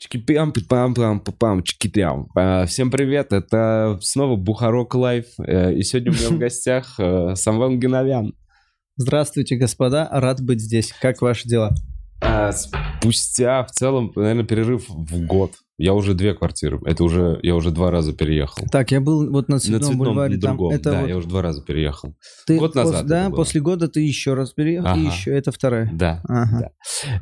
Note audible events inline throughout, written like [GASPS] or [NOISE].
Чики-пям, пам пам пам чики-трям. А, Всем привет, это снова Бухарок Лайв, э, и сегодня у меня в [LAUGHS] гостях э, Самвел Геновян. Здравствуйте, господа, рад быть здесь. Как ваши дела? А, Спустя в целом, наверное, перерыв в год. Я уже две квартиры, это уже, я уже два раза переехал. Так, я был вот на На Цветном, цветном, бульваре. на там, другом, это да, вот я уже два раза переехал. ты год пос- назад да, после года ты еще раз переехал, и Ага. еще это вторая. Да, Ага.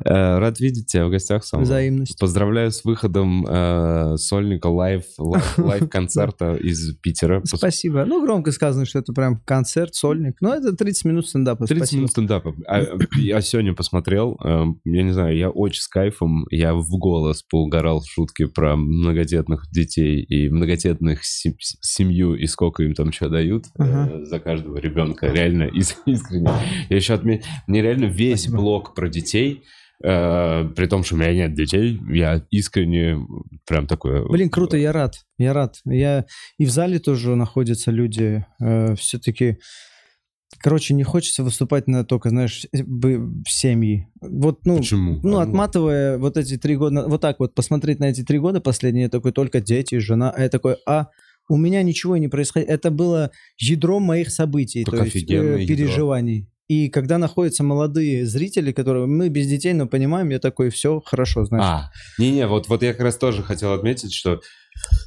Э, рад видеть тебя в гостях, Самвел. Взаимность. Поздравляю с выходом э, сольника live, live- live-концерта [LAUGHS] из Питера. Спасибо. Ну, громко сказано, что это прям концерт, сольник. Но это 30 минут стендапа. 30 Спасибо. минут стендапа. А, я сегодня посмотрел, эм, я не знаю, я очень с кайфом, я в голос поугорал в шутки про многодетных детей и многодетных сем- семью и сколько им там что дают э, Ага. за каждого ребенка. Реально [LAUGHS] ис- искренне. Я еще отметил, мне реально весь Спасибо. блог про детей, э, при том, что у меня нет детей, я искренне прям такой... Блин, круто, я рад. Я рад. Я и в зале тоже находятся люди. все-таки, короче, не хочется выступать на только, знаешь, семьи. Вот, ну, Почему? Ну, А, отматывая вот эти три года, вот так вот посмотреть на эти три года последние, я такой только дети, жена, а я такой, а у меня ничего не происходит. Это было ядром моих событий, Так то есть э, ядро. И когда находятся молодые зрители, которые мы без детей, но понимаем, я такой, все хорошо, знаешь. А, не-не, вот, вот я как раз тоже хотел отметить, что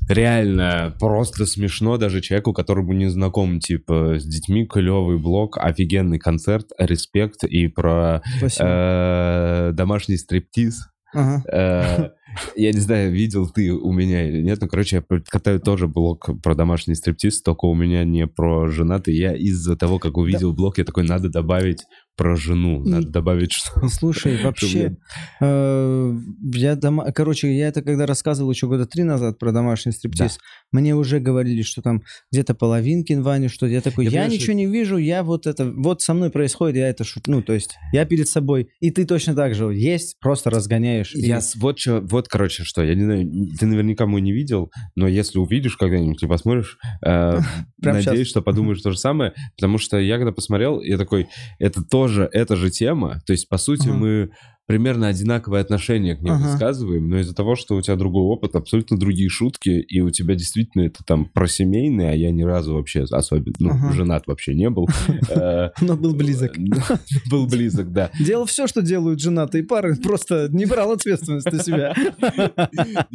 реально просто смешно даже человеку, которому не знаком, типа, с детьми, клевый блог, офигенный концерт, респект и про э, домашний стриптиз. Ага. Э, Я не знаю, видел ты у меня или нет, но, короче, я катаю тоже блог про домашний стриптиз, только у меня не про женатый. Я из-за того, как увидел блог, я такой, надо добавить про жену, надо добавить что [LAUGHS] Слушай, вообще, э, я дома... короче, я это когда рассказывал еще года три назад про домашний стриптиз, мне уже говорили, что там где-то половинкин Ваня, что я такой, Я я, понимаю, ничего не вижу, я вот это, вот со мной происходит, я это шут, ну то есть я перед собой, и ты точно так же есть, просто разгоняешь. и- Я с- вот, чё- вот, короче, что, я не знаю, ты наверняка мой не видел, но если увидишь когда-нибудь или посмотришь, э, [LAUGHS] надеюсь, что подумаешь то же самое, потому что я когда посмотрел, я такой, это тоже, эта же тема, то есть, по сути, мы примерно одинаковое отношение к ним Ага. высказываем, но из-за того, что у тебя другой опыт, абсолютно другие шутки, и у тебя действительно это там про семейные, а я ни разу вообще особенно, ну, Ага. женат вообще не был. [LAUGHS] Э, Но был близок. [LAUGHS] Был близок, да. Делал все, что делают женатые пары, [LAUGHS] просто не брал ответственность на себя.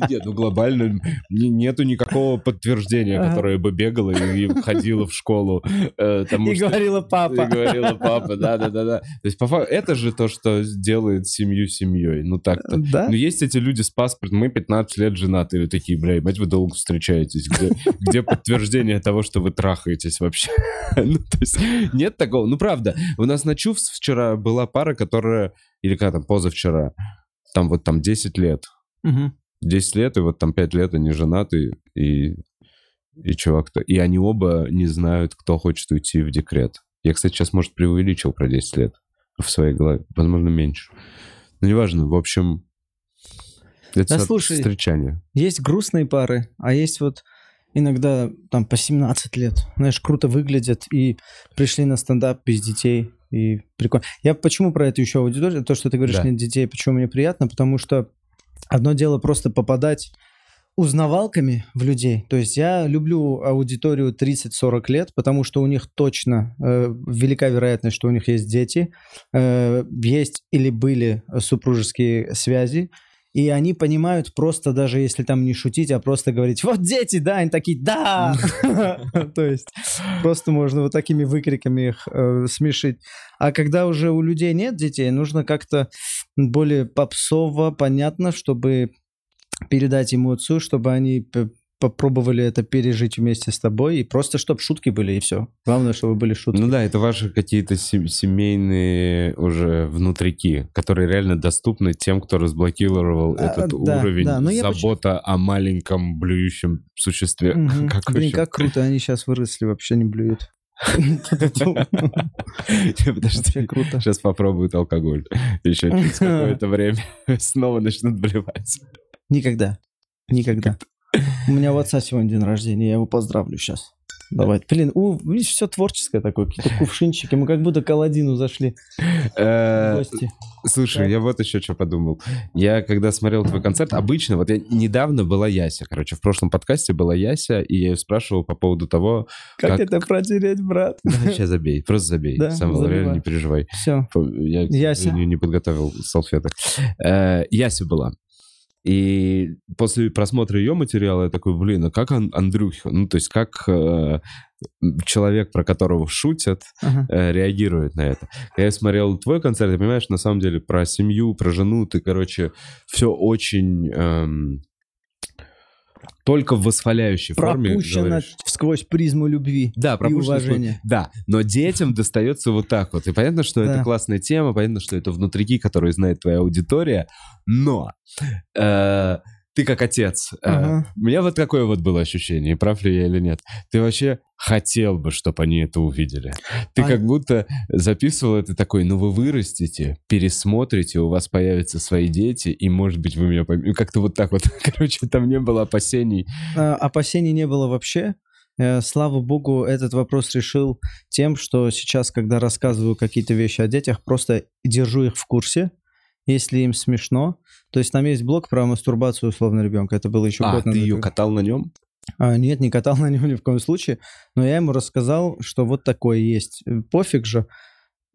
Нет, ну глобально не- нету никакого подтверждения, которое бы бегало и, и ходило в школу. э, И говорила И папа. говорила папа, да-да-да. То есть, это же то, что делает семью семьей. Ну так-то. Да? Ну, есть эти люди с паспортом, мы 15 лет женаты, и вы такие, бля, мать, вы долго встречаетесь. Где, [LAUGHS] где подтверждение того, что вы трахаетесь вообще? [LAUGHS] Ну, то есть, нет такого. Ну, правда, у нас на Чувс вчера была пара, которая, или как там, позавчера, там вот там 10 лет. Мгм. 10 лет, и вот там 5 лет они женаты, и, и чувак-то... И они оба не знают, кто хочет уйти в декрет. Я, кстати, сейчас, может, преувеличил про 10 лет в своей голове. Возможно, меньше. Но неважно, в общем... Это Да слушай, встречание. Есть грустные пары, а есть вот иногда там по 17 лет. Знаешь, круто выглядят и пришли на стендап без детей. И прикольно. Я почему про это еще аудиторию? То, что ты говоришь, Да. нет детей, почему мне приятно? Потому что одно дело просто попадать узнавалками в людей. То есть я люблю аудиторию 30-40 лет, потому что у них точно э, велика вероятность, что у них есть дети, э, есть или были супружеские связи, и они понимают просто даже если там не шутить, а просто говорить «Вот дети, да!» Они такие «Да!» [LAUGHS] То есть просто можно вот такими выкриками их э, смешить. А когда уже у людей нет детей, нужно как-то более попсово, понятно, чтобы передать эмоцию, чтобы они попробовали это пережить вместе с тобой, и просто чтобы шутки были, и все. Главное, чтобы были шутки. Ну да, это ваши какие-то сем- семейные уже внутрики, которые реально доступны тем, кто разблокировал А, этот да, уровень да, но я забота о маленьком блюющем существе. Мгм. [LAUGHS] Как Блин, как круто, они сейчас выросли, вообще не блюют. [LAUGHS] Подожди, круто. сейчас попробуют алкоголь. [LAUGHS] Еще через какое-то время снова начнут блевать. Никогда. Никогда. У меня у отца сегодня день рождения, я его поздравлю сейчас. давай. Блин, у, видишь, все творческое такое, какие-то [LAUGHS] кувшинчики, мы как будто к Аладдину зашли Э, гости. Слушай, я вот еще что подумал. Я когда смотрел твой концерт, обычно, вот я недавно была Яся, короче, в прошлом подкасте была Яся, и я ее спрашивал по поводу того, Как, это протереть, брат? сейчас забей, просто забей, Да, реально забиваю. не переживай. Все. Я, Яся. не подготовил салфеток. Э, Яся была. И после просмотра ее материала я такой, блин, а как Ан- Андрюха? Ну, то есть как э, человек, про которого шутят, Ага. э, реагирует на это. Когда я смотрел твой концерт, ты понимаешь, на самом деле про семью, про жену, ты, короче, все очень эм, только в восхваляющей форме Пропущено сквозь призму любви. Да, и уважения. Да, но детям достается вот так вот. И понятно, что это Да. классная тема, понятно, что это внутрики, которые знает твоя аудитория, но э, ты как отец. э, Ага. у меня вот такое вот было ощущение, прав ли я или нет. Ты вообще хотел бы, чтобы они это увидели. Ты А- как будто записывал это такой, ну вы вырастете, пересмотрите, у вас появятся свои дети, и, может быть, вы меня поймете. Как-то вот так вот. [LAUGHS] Короче, там не было опасений. А, Опасений не было вообще. Э, Слава богу, этот вопрос решил тем, что сейчас, когда рассказываю какие-то вещи о детях, просто держу их в курсе, если им смешно. То есть там есть блог про мастурбацию условно ребенка. Это было еще А, год ты назад. ее катал на нем? А, нет, не катал на него ни в коем случае. Но я ему рассказал, что вот такое есть. Э, Пофиг же.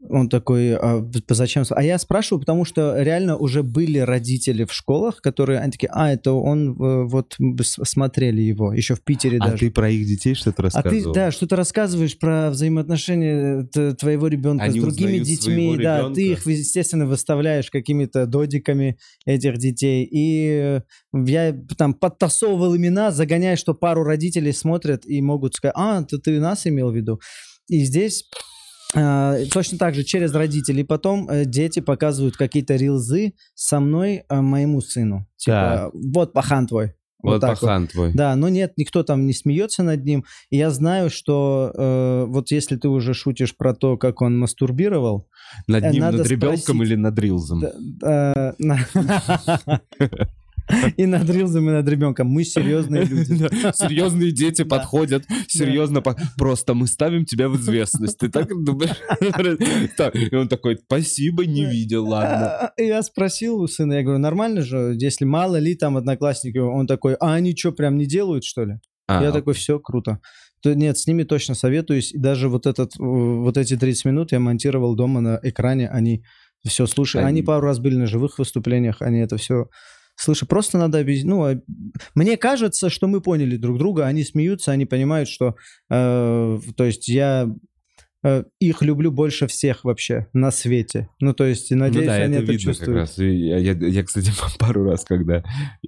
Он такой, а зачем? А я спрашиваю, потому что реально уже были родители в школах, которые, они такие, а, это он, э, вот, смотрели его, еще в Питере А даже. ты про их детей что-то А ты, рассказывал? да, что-то рассказываешь про взаимоотношения т- твоего ребенка Они с другими детьми, да, ребенка. ты их, естественно, выставляешь какими-то додиками этих детей, и э, я там подтасовывал имена, загоняя, что пару родителей смотрят и могут сказать, а, ты, ты нас имел в виду. И здесь э, точно так же через родителей потом э, дети показывают какие-то рилзы со мной э, моему сыну. Типа, вот пахан твой. Вот, вот. пахан твой. Да, но нет, никто там не смеется над ним. И я знаю, что э, вот если ты уже шутишь про то, как он мастурбировал, Над Э, ним, надо над ребенком спросить. или над рилзом? [LAUGHS] [LAUGHS] [LAUGHS] и над рилзом, и над ребенком, мы серьезные люди. [LAUGHS] Серьезные дети подходят, серьезно, просто мы ставим тебя в известность. Ты так думаешь? [LAUGHS] И он такой, спасибо, не видел, ладно. А, и Я спросил у сына, я говорю, нормально же, если мало ли там одноклассники, он такой, а они что, прям не делают, что ли? А, Я такой, все, круто. То нет, с ними точно советуюсь. И даже вот, этот, вот эти 30 минут я монтировал дома на экране. Они все слушали. Они- Они пару раз были на живых выступлениях. Они это все слышат. Просто надо объяснить. Ну, а- мне кажется, что мы поняли друг друга. Они смеются, они понимают, что... э, то есть я э, их люблю больше всех вообще на свете. Ну, то есть, Ну надеюсь, да, они это это, видно как чувствуют. раз. И Я, я- я, кстати, [LAUGHS] пару раз, когда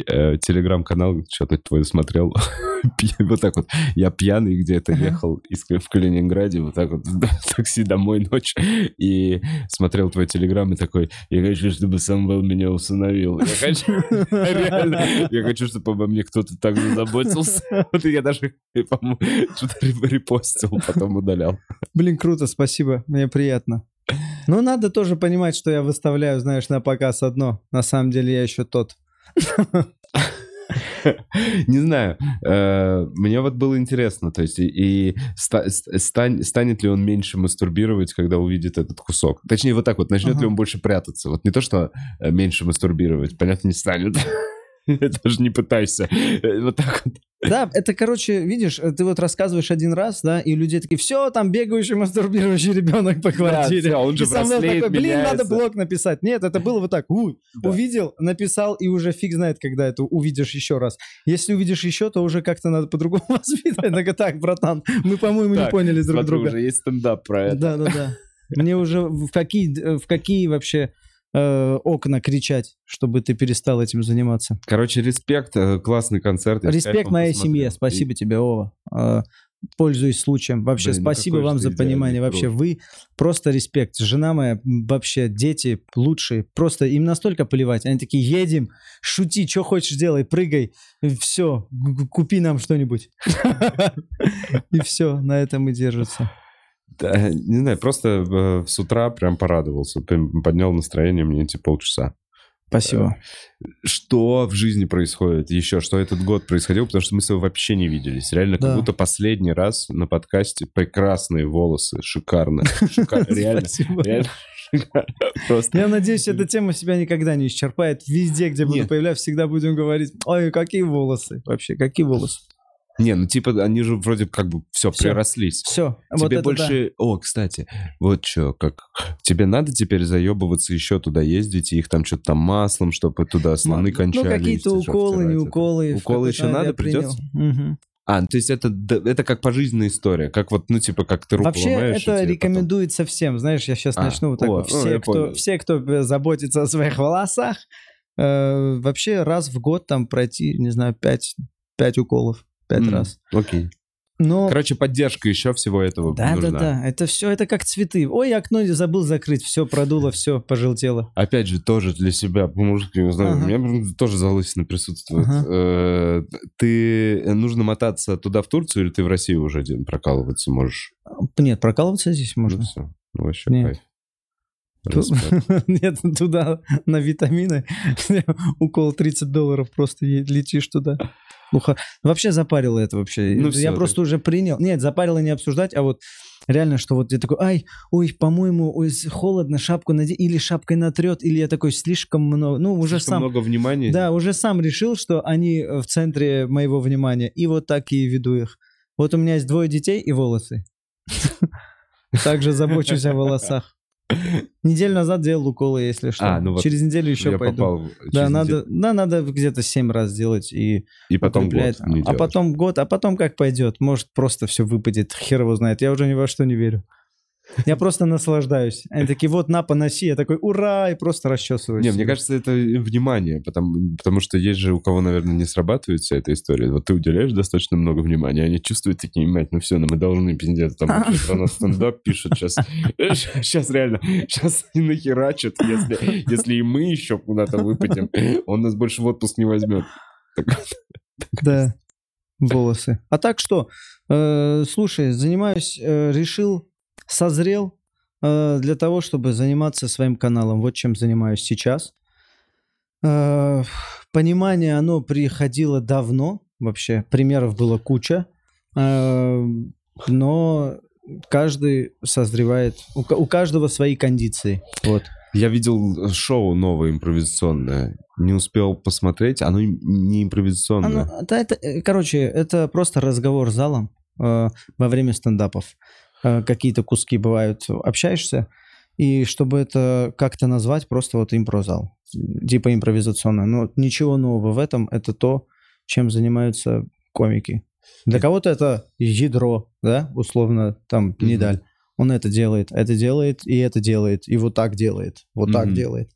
э, телеграм-канал что-то твой смотрел, [LAUGHS] [LAUGHS] вот так вот, я пьяный где-то ехал из, в Калининграде, вот так вот в [LAUGHS] такси домой ночь, и смотрел твой телеграм и такой, я хочу, чтобы Самвел меня усыновил. Я хочу, [LAUGHS] реально, я хочу, чтобы обо мне кто-то так же заботился. Вот я даже, по-моему, что-то репостил, потом удалял. Блин, круто, спасибо, мне приятно. Но надо тоже понимать, что я выставляю, знаешь, на показ одно. На самом деле я еще тот. Не знаю. э, Мне вот было интересно, то есть и, станет ли он меньше мастурбировать, когда увидит этот кусок? Точнее, вот так вот, начнет ли он больше прятаться? Вот не то, что э, меньше мастурбировать, понятно, не станет. [LAUGHS] Даже не пытайся. Э, Вот так вот. Да, это, короче, видишь, э, ты вот рассказываешь один раз, да, и люди такие, все, там бегающий, мастурбирующий ребенок по квартире. всё, он же и Самвел взрослеет, такой, блин, надо меняется». блог написать. Нет, это было вот так, уй, Да. увидел, написал, и уже фиг знает, когда это увидишь еще раз. Если увидишь еще, то уже как-то надо по-другому [LAUGHS] воспитывать. Так, так, братан, мы, по-моему, не поняли друг друга. уже есть стендап про это. Да, да, да. Мне уже в какие, в какие вообще э, окна кричать, чтобы ты перестал этим заниматься. Короче, респект, э, классный концерт. я Респект моей посмотрел. семье. И- Спасибо тебе, Ова. Э, Пользуюсь случаем. Вообще, Блин, ну спасибо вам за понимание. Вообще, вы просто респект. Жена моя, вообще, дети лучшие. Просто им настолько поливать. Они такие, едем, шути, что хочешь делай, прыгай. Все, купи нам что-нибудь. [LAUGHS] И все, на этом и держится. Да, не знаю, просто э, с утра прям порадовался. Поднял настроение мне эти полчаса. Спасибо. Что в жизни происходит еще? Что этот год происходил? Потому что мы с тобой вообще не виделись. Реально, Да. как будто последний раз на подкасте прекрасные волосы, шикарно. Шикарно, [LAUGHS] реально. Просто. Я надеюсь, эта тема себя никогда не исчерпает. Везде, где буду появляться, всегда будем говорить, ой, какие волосы. Вообще, какие волосы. Не, ну типа они же вроде как бы все, Всё. прирослись. Все, вот Тебе это больше... О, кстати, вот что, как... Тебе надо теперь заебываться еще туда ездить, и их там что-то там маслом, чтобы туда слоны да. кончались. Ну, какие-то уколы, не уколы. Уколы еще надо, придется? Мгм. А, то есть это, это как пожизненная история, как вот, ну, типа, как ты руку Вообще, ломаешь, это рекомендуется всем. Знаешь, я сейчас А, начну вот так. о, вот. ну, все, я кто, понял. все, кто э, заботится о своих волосах, э, вообще раз в год там пройти, не знаю, пять, пять уколов. Пять М, раз. Окей. Но Короче, поддержка еще всего этого Да, нужна. да, да. Это все, это как цветы. Ой, окно забыл закрыть, все продуло, все пожелтело. Опять же, тоже для себя, по-мужски, не знаю, Ага. у меня тоже залысина присутствует. Ага. Э, Ты, нужно мотаться туда, в Турцию, или ты в России уже прокалываться можешь? Нет, прокалываться здесь можно. Ну, всё. Ну, вообще Нет. кайф. [LAUGHS] Нет, туда на витамины. [LAUGHS] Укол 30 долларов, просто летишь туда. Ну, ха- Вообще запарило это вообще. Ну, я просто уже принял. Нет, запарило не обсуждать, а вот реально, что вот я такой, ай, ой, по-моему, ой, холодно, шапку надеть, или шапкой натрет, или я такой слишком много. Ну, уже Слишком сам много внимания. Да, уже сам решил, что они э, в центре моего внимания, и вот так и веду их. Вот у меня есть двое детей и волосы. [LAUGHS] Также забочусь о волосах. Неделю назад делал уколы, если что. А, ну вот Через неделю еще Я пойду. попал Да, надо, неделю. да, надо где-то семь раз делать и, И потом год не а потом год, а потом как пойдет. Может, просто все выпадет. Хер его знает. Я уже ни во что не верю. Я просто наслаждаюсь. Они такие, вот, на, поноси. Я такой, ура, и просто расчесываюсь. Не, мне кажется, это внимание, потому, потому что есть же у кого, наверное, не срабатывает вся эта история. Вот ты уделяешь достаточно много внимания, они чувствуют такие, мать, ну все, ну мы должны, пиздец, там [LAUGHS] про нас стендап пишут сейчас. Сейчас [LAUGHS] реально, сейчас они нахерачат, если, если и мы еще куда-то выпадем, он нас больше в отпуск не возьмет. Да, волосы. А так что, э, слушай, занимаюсь, э, решил, созрел э, для того, чтобы заниматься своим каналом. Вот чем занимаюсь сейчас. Э, понимание, оно приходило давно, вообще, примеров было куча, Э, но каждый созревает, у, у каждого свои кондиции. Вот. Я видел шоу новое импровизационное, не успел посмотреть, оно не импровизационное. Оно- да, это, э, короче, это просто разговор с залом э, во время стендапов. Э, какие-то куски бывают, общаешься, и чтобы это как-то назвать, просто вот импрозал, типа импровизационно. Но ничего нового в этом, это то, чем занимаются комики. Для кого-то это ядро, да, условно, там. Нидаль. Он это делает, это делает, и это делает, и вот так делает, вот так Мгм. делает.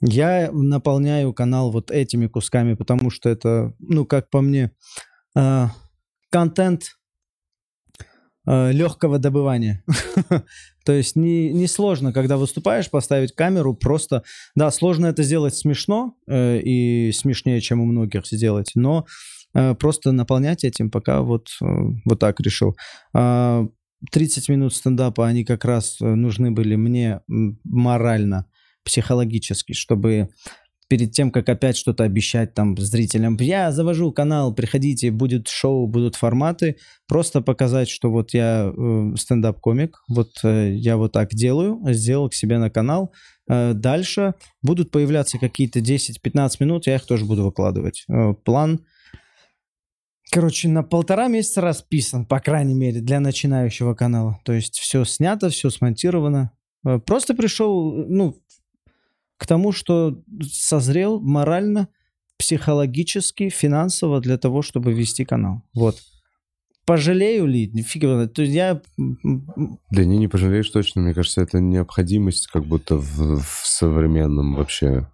Я наполняю канал вот этими кусками, потому что это, ну, как по мне, э, контент э, легкого добывания. [LAUGHS] То есть не, не сложно, когда выступаешь, поставить камеру, просто... Да, сложно это сделать смешно э, и смешнее, чем у многих сделать, но э, просто наполнять этим пока вот, э, вот так решил. А, 30 минут стендапа, они как раз э, нужны были мне морально, психологически, чтобы перед тем, как опять что-то обещать там зрителям, я завожу канал, приходите, будет шоу, будут форматы, просто показать, что вот я э, стендап-комик, вот э, я вот так делаю, сделал к себе на канал. Э, дальше будут появляться какие-то 10-15 минут, я их тоже буду выкладывать. Э, план Короче, на полтора месяца расписан, по крайней мере, для начинающего канала. То есть все снято, все смонтировано. Э, Просто пришел, ну, к тому, что созрел морально, психологически, финансово для того, чтобы вести канал. Вот. Пожалею ли? Фиг его. То есть я... Да не, не пожалеешь точно. Мне кажется, это необходимость как будто в, в современном вообще.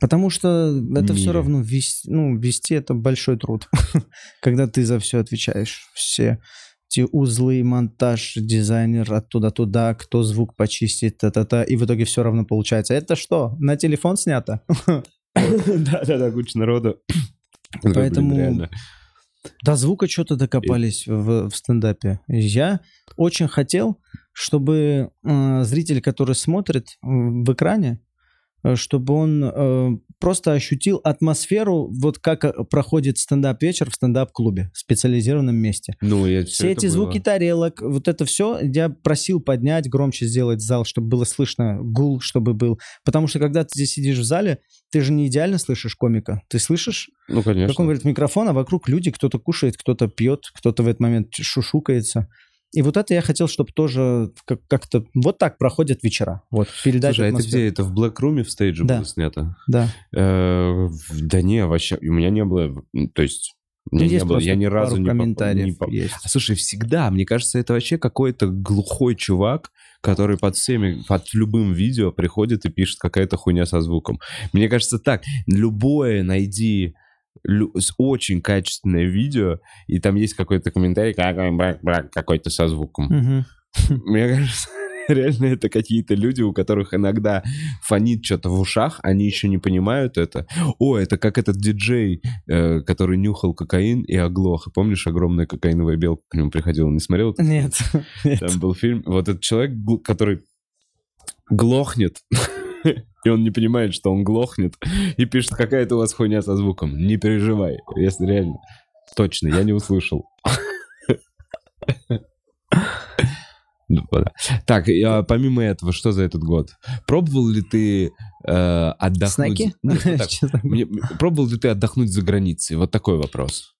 Потому что это все Мире. равно вести, ну, вести это большой труд, [LAUGHS] когда ты за все отвечаешь. Все эти узлы, монтаж, дизайнер оттуда туда, кто звук почистит, та-та-та, и в итоге все равно получается. Это что, на телефон снято? Да-да-да, куча народу. Поэтому-. До звука что-то докопались в, в стендапе. Я очень хотел, чтобы э, зритель, который смотрит в экране, чтобы он э, просто ощутил атмосферу, вот как э, проходит стендап-вечер в стендап-клубе, в специализированном месте. Ну, я, Все эти звуки тарелок, вот это все, я просил поднять, громче сделать зал, чтобы было слышно, гул, чтобы был. Потому что когда ты здесь сидишь в зале, ты же не идеально слышишь комика. Ты слышишь, Ну, конечно. как он говорит, микрофон, а вокруг люди, кто-то кушает, кто-то пьет, кто-то в этот момент шушукается. И вот это я хотел, чтобы тоже как- как-то... Вот так проходят вечера. Вот, передать Слушай, а это где? Это в Black Room в стейдже Да. было снято? Да. Э, в- Да не, вообще, у меня не было, то есть, меня Ну, не есть было, я ни разу не комментариев не поп- есть. А, Слушай, всегда, мне кажется, это вообще какой-то глухой чувак, который под всеми, под любым видео приходит и пишет какая-то хуйня со звуком. Мне кажется так, любое найди очень качественное видео, и там есть какой-то комментарий, какой-то со звуком. [LAUGHS] Мне кажется, [LAUGHS] реально это какие-то люди, у которых иногда фонит что-то в ушах, они еще не понимают это. О, это как этот диджей, э, который нюхал кокаин и оглох. Помнишь, огромная кокаиновая белка к нему приходила? Не смотрел? Нет. [LAUGHS] нет. Там был фильм. Вот этот человек, который глохнет, и он не понимает, что он глохнет, [LAUGHS] и пишет, какая-то у вас хуйня со звуком. Не переживай, если реально. Точно, я не услышал. Ну. [LAUGHS] Так, а, помимо этого, что за этот год? Пробовал ли ты э, отдохнуть? Снеки? [LAUGHS] Мне- пробовал ли ты отдохнуть за границей? Вот такой вопрос.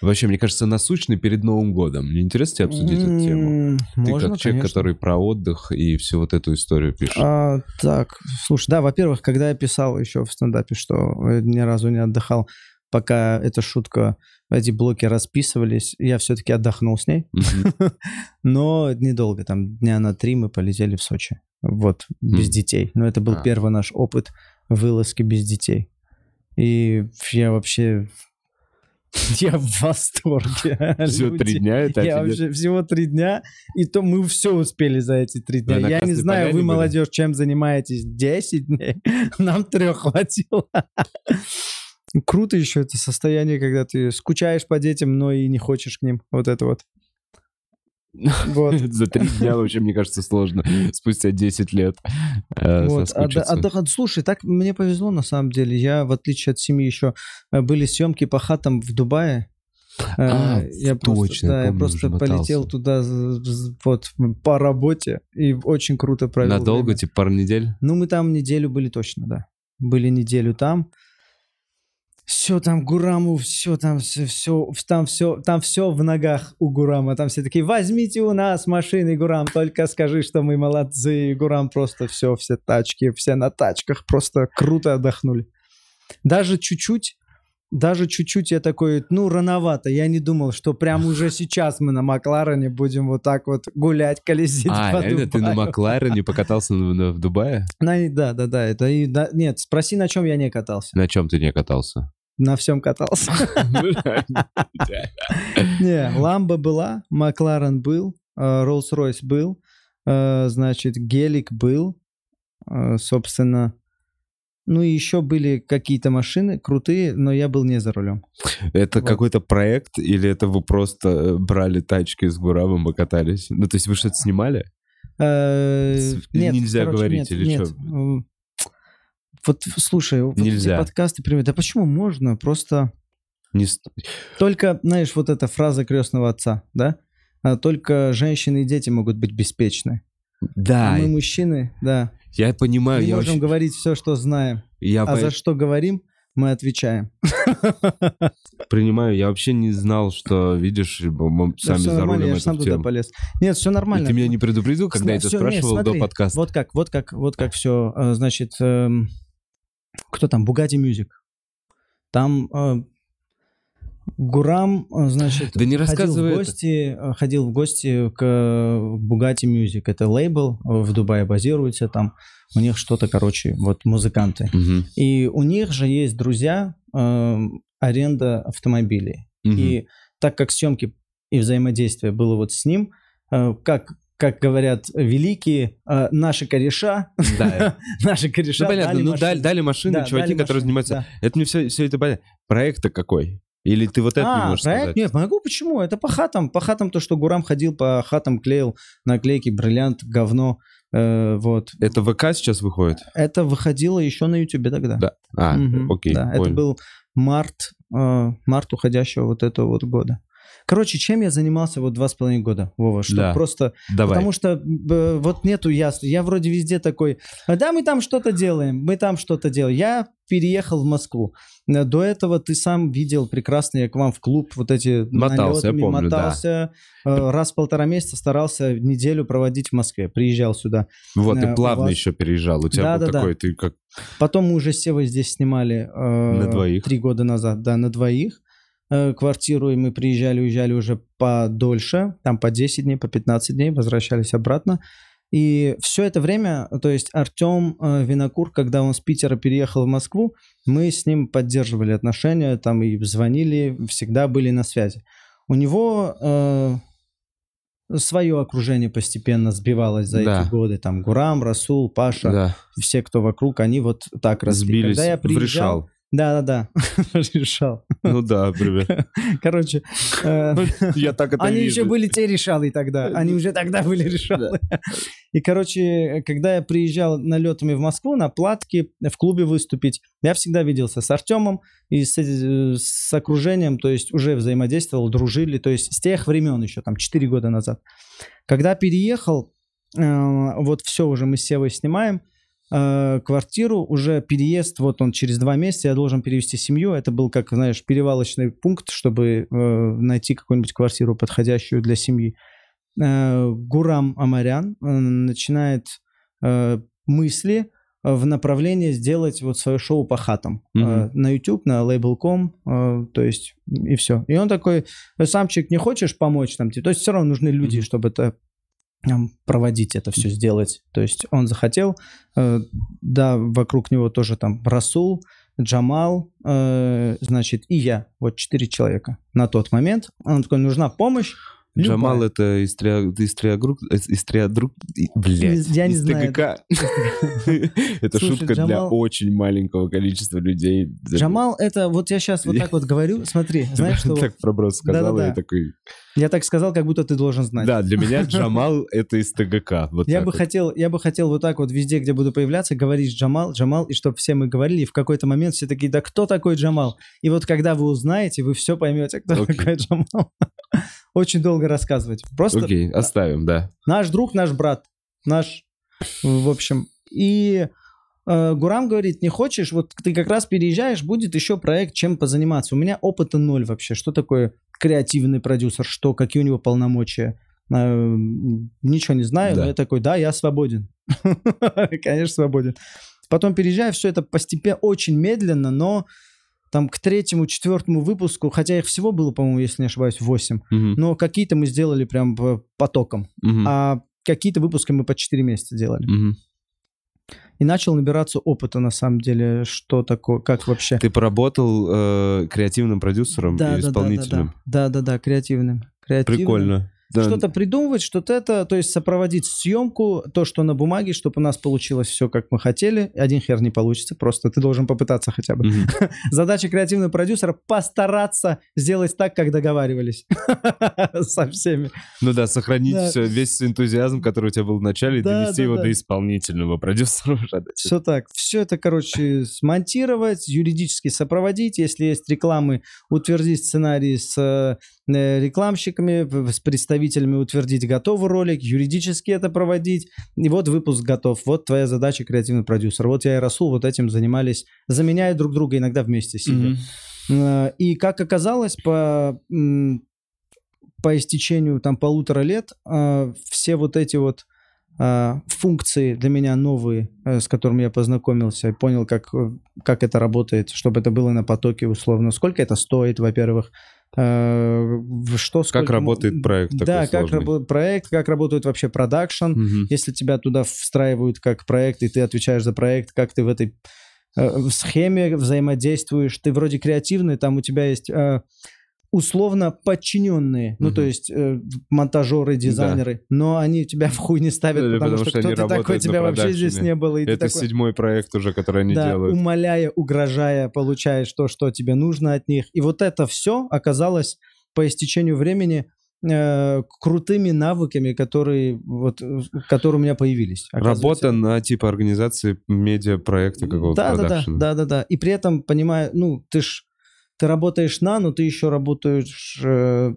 Вообще, мне кажется, насущный перед Новым годом. Мне интересно тебе обсудить эту тему. Ты Можно, как человек, конечно. который про отдых и всю вот эту историю пишет. А, так, слушай, да, во-первых, когда я писал еще в стендапе, что э, ни разу не отдыхал, пока эта шутка, эти блоки расписывались, я все-таки отдохнул с ней, [LAUGHS] но недолго, там дня на три мы полетели в Сочи, вот, без детей. Но это был А. первый наш опыт вылазки без детей. И я вообще... [LAUGHS] Я в восторге. [LAUGHS] Всего три дня это Я вообще всего три дня, и то мы все успели за эти три дня. Я не знаю, вы, были? молодежь, чем занимаетесь 10 дней. [LAUGHS] Нам трех хватило. Круто еще это состояние, когда ты скучаешь по детям, но и не хочешь к ним. Вот это вот. Вот. [LAUGHS] За три дня вообще, мне кажется, сложно. Спустя 10 лет э, Вот, соскучиться. отда- отдох- Слушай, так мне повезло на самом деле. Я, в отличие от семьи, еще э, были съемки по хатам в Дубае. Э, А, я просто, точно, да, я помню, просто уже мотался. полетел туда вот по работе и очень круто провел. Надолго, время. типа пару недель? Ну, мы там неделю были точно, да. Были неделю там. Все там Гураму, все там, все, все, там все, там все в ногах у Гурама. Там все такие, возьмите у нас машины, Гурам, только скажи, что мы молодцы. И Гурам просто все, все тачки, все на тачках, просто круто отдохнули. Даже чуть-чуть, даже чуть-чуть я такой, ну, рановато. Я не думал, что прямо уже сейчас мы на Макларене будем вот так вот гулять, колесить А, по реально, ты на Дубаю. Макларене покатался в Дубае? На- да, да, да, это и да, нет, спроси, на чем я не катался. На чем ты не катался? На всем катался. [LAUGHS] Не, Ламба была, Макларен был, э, Роллс-Ройс был, э, значит, Гелик был, э, собственно, ну и еще были какие-то машины крутые, но я был не за рулем. Это Вот. какой-то проект или это вы просто брали тачки с Гуравом и катались? Ну, то есть вы что-то снимали? Нет, нельзя короче, говорить нет, или нет. чё? Вот слушай, вот Нельзя. эти подкасты, пример, да почему можно? Просто Не Только, знаешь, вот эта фраза крестного отца, да? А, Только женщины и дети могут быть беспечны. Да, А мы мужчины, да, я понимаю, не я можем очень- говорить все, что знаем. я А по- за что говорим, мы отвечаем. [LAUGHS] принимаю, я вообще не знал, что, видишь, мы Да сами всё за рулем я сам эту туда тему. полез. Нет, все И нормально. ты меня не предупредил, когда я Сна- тебя всё, не, спрашивал до смотри, подкаста? Вот как, вот как, вот как все. Значит, эм, кто там? Bugatti Music. Там э, Гурам, э, значит, Да не ходил в это. гости, э, ходил в гости к э, Bugatti Music. Это лейбл э, в Дубае базируется там. У них что-то, короче, вот музыканты. Мгм, И у них же есть друзья, эм, аренда автомобилей. мгм. И так как съемки и взаимодействие было вот с ним, э, как, как говорят великие, э, наши кореша, Да. [LAUGHS] наши кореша Ну, понятно, дали ну машины. дали, дали машины, Да, чуваки, дали которые машины, занимаются... да. Это мне все, все это понятно. Проект-то какой? Или ты вот это не А, можешь проект? сказать? Нет, могу, почему? Это по хатам. По хатам то, что Гурам ходил по хатам, клеил наклейки, бриллиант, говно. Э, вот. Это ВК сейчас выходит? Это выходило еще на Ютубе тогда. Да. А, Мгм, окей, Да, это был март, э, март уходящего вот этого вот года. Короче, чем я занимался вот два с половиной года, Вова, что Да. просто... Давай. Потому что э, вот нету ясно. Я вроде везде такой, «А да, мы там что-то делаем, мы там что-то делаем. Я переехал в Москву. Э, До этого ты сам видел прекрасно, я к вам в клуб вот эти Мотался, я налетами помню, да. мотался. Э, Раз в полтора месяца старался неделю проводить в Москве. Приезжал сюда. Вот, э, ты у плавно вас- еще переезжал. У тебя Да, был да, да. такой, ты как... Потом мы уже с Севой здесь снимали э, На двоих? три года назад, да, на двоих э, квартиру, и мы приезжали, уезжали уже подольше, там по 10 дней, по 15 дней, возвращались обратно. И все это время, то есть Артем э, Винокур, когда он с Питера переехал в Москву, мы с ним поддерживали отношения, там и звонили, всегда были на связи. У него э, свое окружение постепенно сбивалось за Да. эти годы, там Гурам, Расул, Паша, Да, все, кто вокруг, они вот так росли. сбились Когда я в приезжал... решал. Да-да-да, [LAUGHS] решал. Ну да, привет. [LAUGHS] Короче, э, Я так это они еще были те решалы тогда, они уже тогда были решалы. И, короче, когда я приезжал налетами в Москву на платки, в клубе выступить, я всегда виделся с Артемом и с, э, с окружением, то есть уже взаимодействовал, дружили, то есть с тех времен еще, там, 4 года назад. Когда переехал, э, вот все уже мы с Севой снимаем, э, квартиру, уже переезд, вот он через два месяца, я должен перевести семью, это был, как, знаешь, перевалочный пункт, чтобы э, найти какую-нибудь квартиру, подходящую для семьи. Э, Гурам Амарян э, начинает э, мысли э, в направлении сделать вот свое шоу по хатам Мгм. Э, на YouTube, на Label.com, э, то есть и все. И он такой, «Э, самчик, не хочешь помочь? Типа, То есть все равно нужны люди, Мгм. чтобы это проводить это все сделать. То есть он захотел, э, да, вокруг него тоже там Расул, Джамал, э, значит, и я. Вот четыре человека на тот момент. Он такой, нужна помощь. Джамал любая». это из триа- из триагруп... Из триадрук... Блять. Я не знаю. ТГК. [LAUGHS] Это шутка для Джамал- очень маленького количества людей. Джамал, это вот я сейчас вот так вот говорю, смотри, [LAUGHS] знаешь, что [LAUGHS] так проброс сказал, я такой... я так сказал, как будто ты должен знать. Да, для меня Джамал это из ТГК. Вот Я бы хотел, я бы хотел вот так вот везде, где буду появляться, говорить Джамал, Джамал, и чтобы все мы говорили, и в какой-то момент все такие, да кто такой Джамал? И вот когда вы узнаете, вы все поймете, кто такой Джамал. Очень долго рассказывать. Просто Окей, оставим, да. наш друг, наш брат, наш, в общем. И э, Гурам говорит, не хочешь, вот ты как раз переезжаешь, будет еще проект, чем позаниматься. У меня опыта ноль вообще. Что такое креативный продюсер, что, какие у него полномочия? Э, Ничего не знаю, Да. но я такой, да, я свободен. [LAUGHS] Конечно, свободен. Потом переезжаю, все это постепенно, очень медленно, но там к третьему, четвертому выпуску, хотя их всего было, по-моему, если не ошибаюсь, 8, Мгм, но какие-то мы сделали прям по- потоком мгм, а какие-то выпуски мы по 4 месяца делали. мгм. И начал набираться опыта, на самом деле, что такое, как вообще. Ты поработал э, креативным продюсером да, и да, да, исполнителем. да, да, да, да, креативным. креативным. Прикольно. Да. Что-то придумывать, что-то это, то есть сопроводить съемку, то, что на бумаге, чтобы у нас получилось все, как мы хотели. Один хер не получится, просто ты должен попытаться хотя бы. Мгм. [LAUGHS] Задача креативного продюсера постараться сделать так, как договаривались [LAUGHS] со всеми. Ну да, сохранить Да. всё, весь энтузиазм, который у тебя был в начале, и Да, довести да, его да. до исполнительного продюсера. Все так. Все это, короче, смонтировать, юридически сопроводить. Если есть рекламы, утвердить сценарий с э, рекламщиками, с представителями утвердить готовый ролик, юридически это проводить. И вот выпуск готов. Вот твоя задача креативный продюсер. Вот я и Расул вот этим занимались, заменяя друг друга иногда вместе сидя. Мгм. Э, И как оказалось, по, по истечению там полутора лет, э, все вот эти вот э, функции для меня новые, э, с которыми я познакомился, и понял, как, как это работает, чтобы это было на потоке условно. Сколько это стоит, во-первых, что сколько... работает проект такой Да, как сложный. работает проект, как работает вообще продакшн, Мгм. если тебя туда встраивают как проект, и ты отвечаешь за проект, как ты в этой э, в схеме взаимодействуешь, ты вроде креативный, там у тебя есть э, условно подчиненные, ну Мгм. то есть э, монтажеры, дизайнеры, но они тебя в хуй не ставят, Да, потому, потому что, что кто ты такой, тебя вообще здесь не было, и Это такой, седьмой проект уже, который они да, делают. умоляя, угрожая, получаешь то, что тебе нужно от них. И вот это все оказалось по истечению времени э, крутыми навыками, которые вот, которые у меня появились. Работа на типа организации медиапроекта какого-то да, да, да, да, да, да. И при этом, понимаю, ну, ты ж ты работаешь на, но ты еще работаешь, э,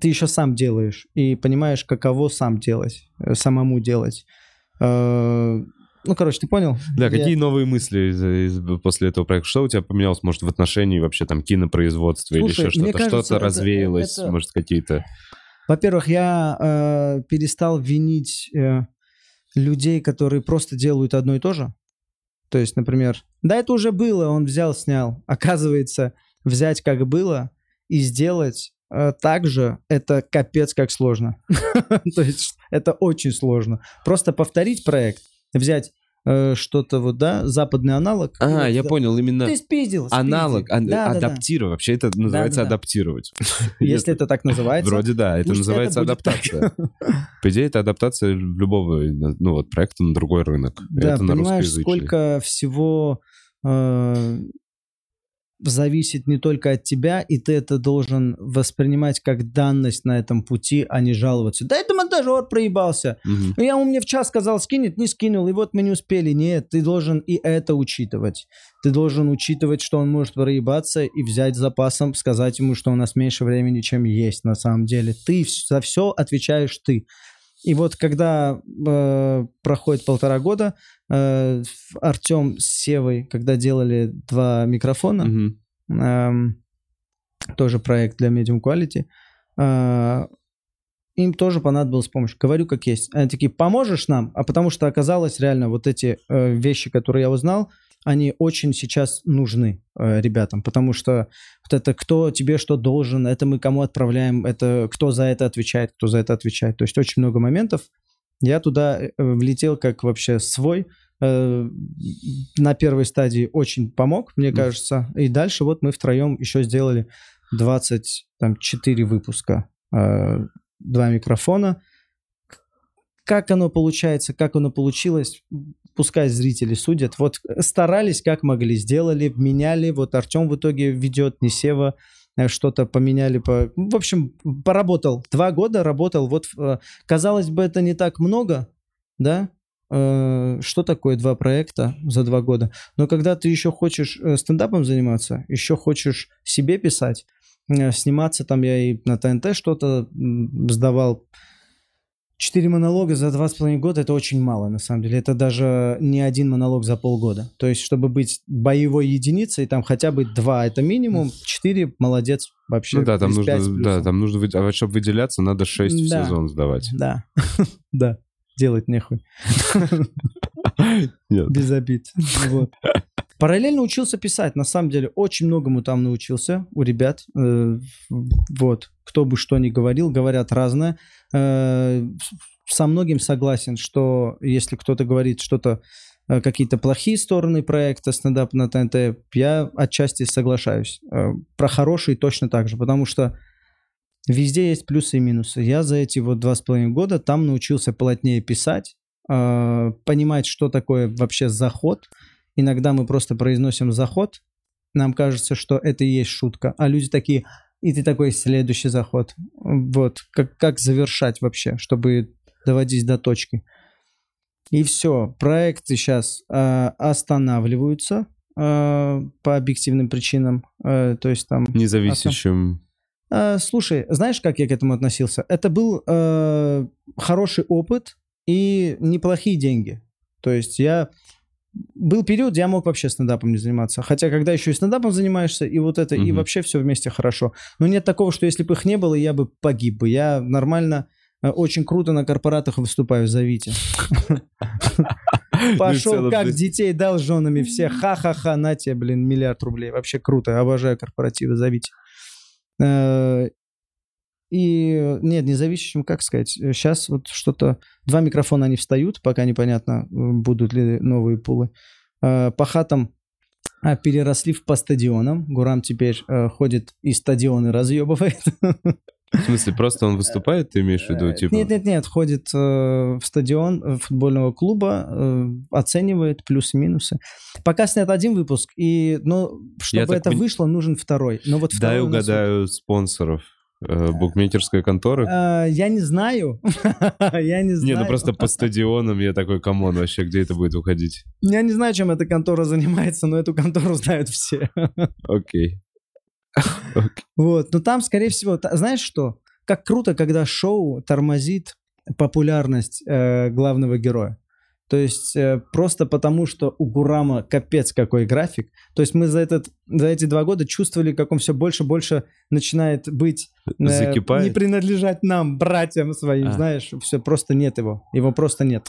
ты еще сам делаешь и понимаешь, каково сам делать, э, самому делать. Э, ну, короче, ты понял? Да, Я- какие новые мысли из- из- после этого проекта? Что у тебя поменялось, может, в отношении вообще там кинопроизводства или Слушай, еще мне что-то? кажется, Что-то это- развеялось, это- может, какие-то... Во-первых, я э, перестал винить э, людей, которые просто делают одно и то же. То есть, например, да, это уже было, он взял, снял. Оказывается, взять как было и сделать э, так же, это капец как сложно. [LAUGHS] То есть, это очень сложно. Просто повторить проект, взять э, что-то вот, да, западный аналог. А, вот, я да, понял, именно Ты спиздил, аналог, спиздил. ан- Да, да, да. адаптировать. Вообще это называется Да-да-да. адаптировать. Если это так называется. Вроде да, это называется это адаптация. По идее, это адаптация любого ну, вот, проекта на другой рынок. Да, это на понимаешь, сколько всего э, зависит не только от тебя, и ты это должен воспринимать как данность на этом пути, а не жаловаться. Да это монтажер проебался. Ну, я ему мне в час сказал, скинет, не скинул, и вот мы не успели. Нет, ты должен и это учитывать. Ты должен учитывать, что он может проебаться и взять запасом, сказать ему, что у нас меньше времени, чем есть на самом деле. Ты за все отвечаешь ты. И вот когда э, проходит полтора года, э, Артем с Севой, когда делали два микрофона, Мгм. эм, тоже проект для Medium Quality, э, им тоже понадобилась помощь. Говорю, как есть. Они такие, поможешь нам? А потому что оказалось реально вот эти э, вещи, которые я узнал, они очень сейчас нужны э, ребятам, потому что вот это кто тебе что должен, это мы кому отправляем, это кто за это отвечает, кто за это отвечает. То есть очень много моментов. Я туда э, влетел как вообще свой. Э, на первой стадии очень помог, мне кажется. И дальше вот мы втроем еще сделали 24 выпуска. Э, Два микрофона. Как оно получается, как оно получилось, пускай зрители судят. Вот старались, как могли, сделали, меняли. Вот Артем в итоге ведет, не Сева э, что-то поменяли. По... В общем, поработал. Два года работал. Вот, э, казалось бы, это не так много, да? Э, Что такое два проекта за два года? Но когда ты еще хочешь э, стендапом заниматься, еще хочешь себе писать, э, сниматься, там я и на ТНТ что-то сдавал. Четыре монолога за два с половиной года это очень мало, на самом деле. Это даже не один монолог за полгода. То есть, чтобы быть боевой единицей, там хотя бы два это минимум, четыре молодец вообще. Ну да, там нужно, да, там нужно, а чтобы выделяться, надо 6 в Да. сезон сдавать. Да, [LAUGHS] да, делать нехуй. [LAUGHS] Без обид. Вот. Параллельно учился писать. На самом деле, очень многому там научился у ребят. Э, Вот. Кто бы что ни говорил, говорят разное. Э, Со многим согласен, что если кто-то говорит что-то, э, какие-то плохие стороны проекта стендап на ТНТ, я отчасти соглашаюсь. Про хорошие точно так же, потому что везде есть плюсы и минусы. Я за эти вот два с половиной года там научился плотнее писать, понимать, что такое вообще заход. Иногда мы просто произносим заход, нам кажется, что это и есть шутка, а люди такие, и ты такой следующий заход. Вот, как, как завершать вообще, чтобы доводить до точки. И все, проекты сейчас э, останавливаются э, по объективным причинам, э, то есть там Независящим. Э, Слушай, знаешь, как я к этому относился? Это был э, хороший опыт и неплохие деньги. То есть я... Был период, где я мог вообще стендапом не заниматься. Хотя, когда еще и стендапом занимаешься, и вот это, и Мгм. вообще все вместе хорошо. Но нет такого, что если бы их не было, я бы погиб бы. Я нормально, э, очень круто на корпоратах выступаю, зовите. [LAUGHS] Пошел, как детей дал женами все. Ха-ха-ха, на тебе, блин, миллиард рублей. Вообще круто, обожаю корпоративы, зовите. Э, И нет, независимым, как сказать, сейчас вот что-то... Два микрофона они встают, пока непонятно, э, будут ли новые пулы. Э, По хатам а, переросли в по стадионам. Гурам теперь э, ходит и стадионы разъебывает. В смысле, просто он выступает, ты имеешь в виду, типа... Нет, нет, нет, ходит э, в стадион э, футбольного клуба, э, оценивает плюсы-минусы. Пока снят один выпуск, и, ну, чтобы так это пон- вышло, нужен второй. Но вот Дай второй нас вот- угадаю спонсоров. Э, букмекерская контора? А, Я не знаю. [LAUGHS] Я не Не, знаю. ну просто по стадионам я такой, come on, вообще, где это будет уходить? Я не знаю, чем эта контора занимается, но эту контору знают все. Окей. [LAUGHS] Вот, но там, скорее всего, знаешь что? Как круто, когда шоу тормозит популярность э, главного героя. То есть э, просто потому, что у Гурама капец какой график. То есть мы за, этот, за эти два года чувствовали, как он все больше и больше начинает быть... э, Закипает? Не принадлежать нам, братьям своим, А. знаешь. Все, просто нет его. Его просто нет.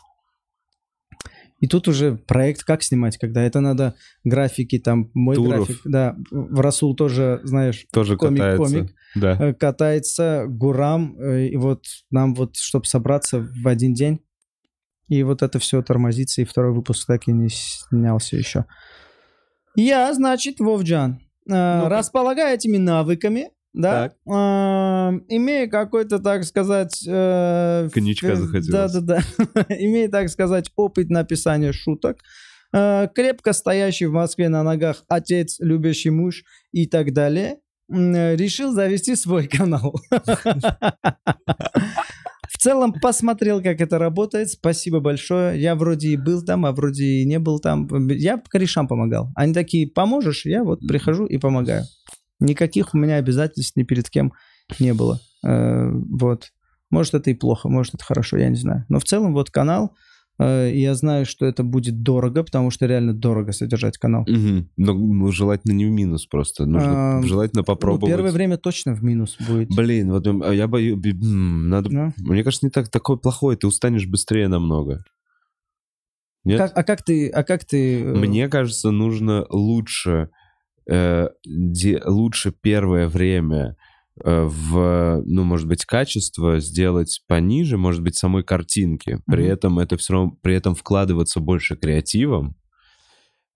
И тут уже проект как снимать, когда это надо графики, там, мой Туров. график. Да, в Расул тоже, знаешь, Тоже Комик, катается. комик. Да. э, катается Гурам, э, и вот нам вот, чтобы собраться в один день, и вот это все тормозится, и второй выпуск так и не снялся еще. Я, значит, Вовджан, э, Ну-ка. располагая этими навыками, да, э, имея какой-то, так сказать... э, Коньячка э, захотелось. Да-да-да. [LAUGHS] имея, так сказать, опыт написания шуток, э, крепко стоящий в Москве на ногах отец, любящий муж и так далее, э, решил завести свой [LAUGHS] канал. [LAUGHS] В целом посмотрел, как это работает. Спасибо большое. Я вроде и был там, а вроде и не был там. Я корешам помогал. Они такие, поможешь? Я вот прихожу и помогаю. Никаких у меня обязательств ни перед кем не было. Э, Вот. Может, это и плохо, может, это хорошо, я не знаю. Но в целом вот канал, я знаю, что это будет дорого, потому что реально дорого содержать канал. Мгм. Но ну, желательно не в минус просто. Нужно А, желательно Ну, попробовать. первое время точно в минус будет. Блин, вот а я боюсь, надо... Да. Мне кажется, не так такой плохой, ты устанешь быстрее намного. Нет? Как- а как ты, а как ты? э, Мне кажется, нужно лучше, э, де- лучше первое время э, в, ну, может быть, качество сделать пониже, может быть, самой картинки. При Мгм. этом это все равно, при этом вкладываться больше креативом,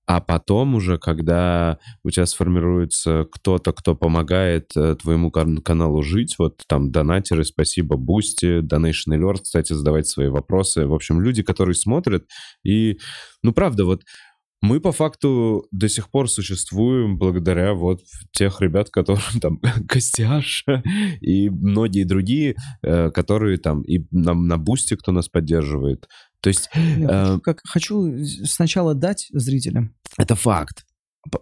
а потом уже, когда у тебя сформируется кто-то, кто помогает э, твоему кан- каналу жить, вот там донатеры, спасибо, Boosty, DonationAlerts, кстати, задавать свои вопросы. В общем, люди, которые смотрят, и, ну, правда, вот мы по факту до сих пор существуем благодаря вот тех ребят, которым там [LAUGHS] Костяш и многие другие, э, которые там и на, на Boosty, кто нас поддерживает. То есть я э, хочу, как, хочу сначала дать зрителям, это факт.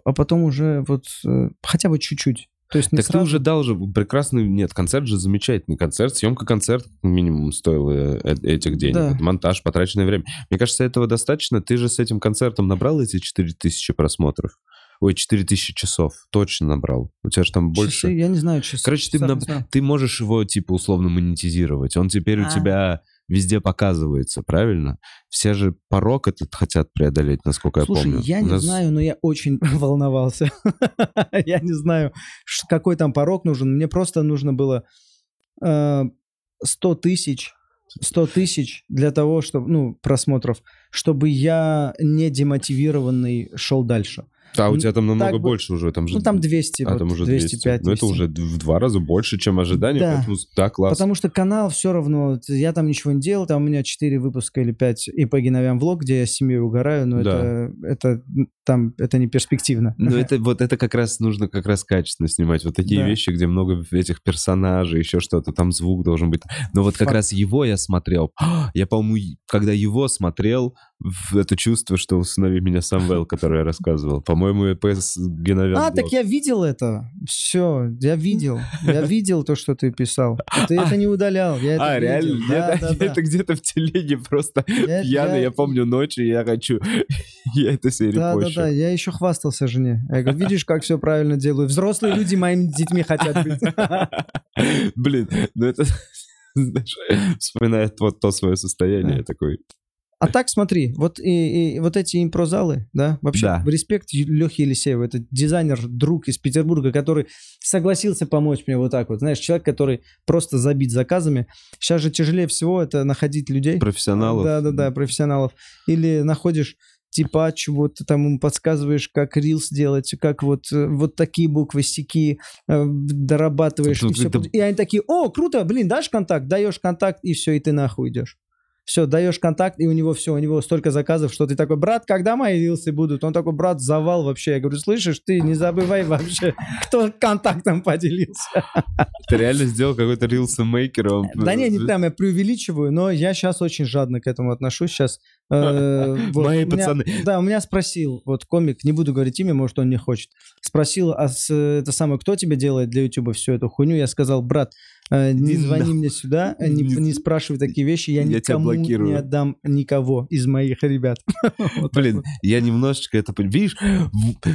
а потом уже вот э, хотя бы чуть-чуть. То есть так ты сразу. уже дал же прекрасный... Нет, концерт же замечательный концерт. Съемка концерта минимум стоила э- этих денег. Да. Монтаж, потраченное время. Мне кажется, этого достаточно. Ты же с этим концертом набрал эти 4000 просмотров? Ой, 4000 часов. Точно набрал. У тебя же там больше... Часы, я не знаю, часы. Короче, ты, часов на- не знаю. ты можешь его, типа, условно монетизировать. Он теперь у А. тебя везде показывается, правильно? Все же порог этот хотят преодолеть, насколько Слушай, я помню. я У не нас- знаю, но я очень [LAUGHS] волновался. [LAUGHS] я не знаю, какой там порог нужен. Мне просто нужно было э, 100 тысяч 100 тысяч для того, чтобы, ну, просмотров, чтобы я не демотивированный шел дальше. А у тебя там намного так больше уже. Там же... Ну, там 200, А, вот, там уже 200. 205. Ну, это 200. уже в два раза больше, чем ожидание, Да. поэтому да, класс. Потому что канал все равно, я там ничего не делал, там у меня 4 выпуска или 5 и по Геновям влог, где я с семьей угораю, но Да. это, это, там, это не перспективно. Ну, это вот это как раз нужно как раз качественно снимать. Вот такие Да. вещи, где много этих персонажей, еще что-то, там звук должен быть. Но вот как Факт. раз его я смотрел. [GASPS] Я, по-моему, когда его смотрел, это чувство, что усынови меня Самвел, который я рассказывал. По-моему, с Геновян А, так я видел это. Все, я видел. Я видел то, что ты писал. Ты это не удалял. Я это А, видел. реально? Да, Я- да, я да. это где-то в телеге просто Я- пьяный, я помню ночью, я хочу... [LAUGHS] Я это себе Да, да, репощу. да, я еще хвастался жене. Я говорю, видишь, как все правильно делаю. Взрослые люди моими детьми хотят быть. [LAUGHS] Блин, ну это... [LAUGHS] знаешь, Вспоминает вот то свое состояние такой. А так смотри, вот и, и вот эти импрозалы, да, вообще Да. респект Лехе Елисееву, это дизайнер, друг из Петербурга, который согласился помочь мне вот так вот, знаешь, человек, который просто забит заказами. Сейчас же тяжелее всего это находить людей. Профессионалов. Да, да, да, профессионалов. Или находишь типа чего-то там ему подсказываешь, как рилс делать, как вот, э, вот такие буквы, стики дорабатываешь. Тут и, всё это- и они такие, о, круто, блин, дашь контакт, даешь контакт, и все, и ты нахуй идешь. Все, даешь контакт, и у него все, у него столько заказов, что ты такой, брат, когда мои рилсы будут? Он такой, брат, завал вообще. Я говорю, слышишь, ты не забывай вообще, кто контактом поделился. Ты реально сделал какой-то рилсы-мейкер? он- Да не, не прям я преувеличиваю, но я сейчас очень жадно к этому отношусь. Сейчас [LAUGHS] Мои пацаны. Да, у меня спросил, вот комик, не буду говорить имя, может, он не хочет. Спросил, а это самое, кто тебе делает для Ютуба всю эту хуйню? Я сказал, брат, э, не Иди звони мне сюда, э, не, Не- не спрашивай такие вещи, я, Я никому не отдам никого из моих ребят. [LAUGHS] Блин, я немножечко это... Видишь?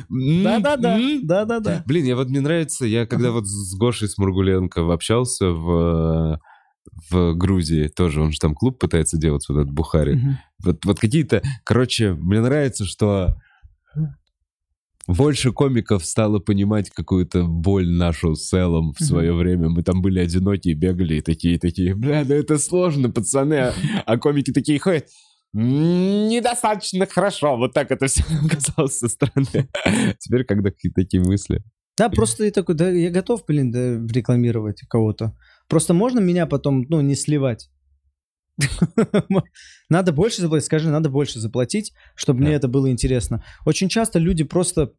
Да-да-да, да-да-да. Блин, я вот мне нравится, я когда вот с Гошей Смургуленко общался в, в Грузии, тоже он же там клуб пытается делать, вот этот Бухари. Мгм. Вот, вот какие-то, короче, мне нравится, что больше комиков стало понимать какую-то боль нашу с Эллом в свое время. Мы там были одиноки, бегали и такие, такие, бля, да это сложно, пацаны. А, а комики такие ходят, «М, недостаточно хорошо. Вот так это все [LAUGHS] казалось со стороны. Теперь, когда какие-то такие мысли. Да, просто я такой, да, я готов, блин, да, рекламировать кого-то. Просто можно меня потом, ну, не сливать. [LAUGHS] Надо больше заплатить, скажи, надо больше заплатить, чтобы мне это было интересно. Очень часто люди просто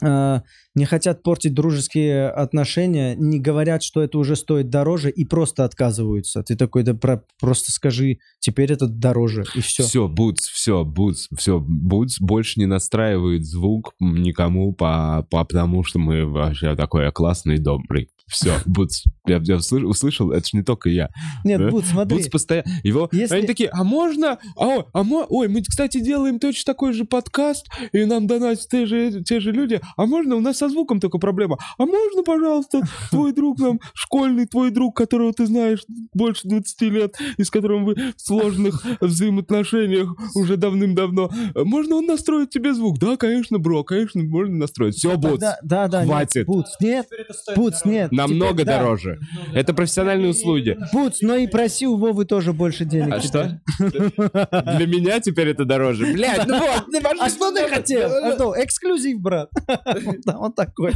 э, не хотят портить дружеские отношения, не говорят, что это уже стоит дороже, и просто отказываются. Ты такой, да про- просто скажи, теперь это дороже, и все. Все, Бутс, все, Бутс, все, Бутс больше не настраивает звук никому, по, по, потому что мы вообще такой классный добрый. Все, Бутс, я, я услышал, услышал, это же не только я. Нет, да? Бут, смотри. Бутс постоянно, его, Если- они такие, а можно, а, а мо- ой, мы, кстати, делаем точно такой же подкаст, и нам донатят те же, те же люди, а можно, у нас со звуком только проблема, а можно, пожалуйста, твой друг нам, школьный твой друг, которого ты знаешь больше 20 лет, и с которым вы в сложных взаимоотношениях уже давным-давно, можно он настроит тебе звук? Да, конечно, бро, конечно, можно настроить. Все, Бутс, Да, да, да, нет, хватит. Бутс, нет, Бутс, нет. Намного Теперь, да. дороже. Это профессиональные услуги. Бутс, но и проси у Вовы тоже больше денег. А теперь. что? Для меня теперь это дороже. Блядь, ну вот. А что ты хотел? Что, эксклюзив, брат. [LAUGHS] Да, он такой.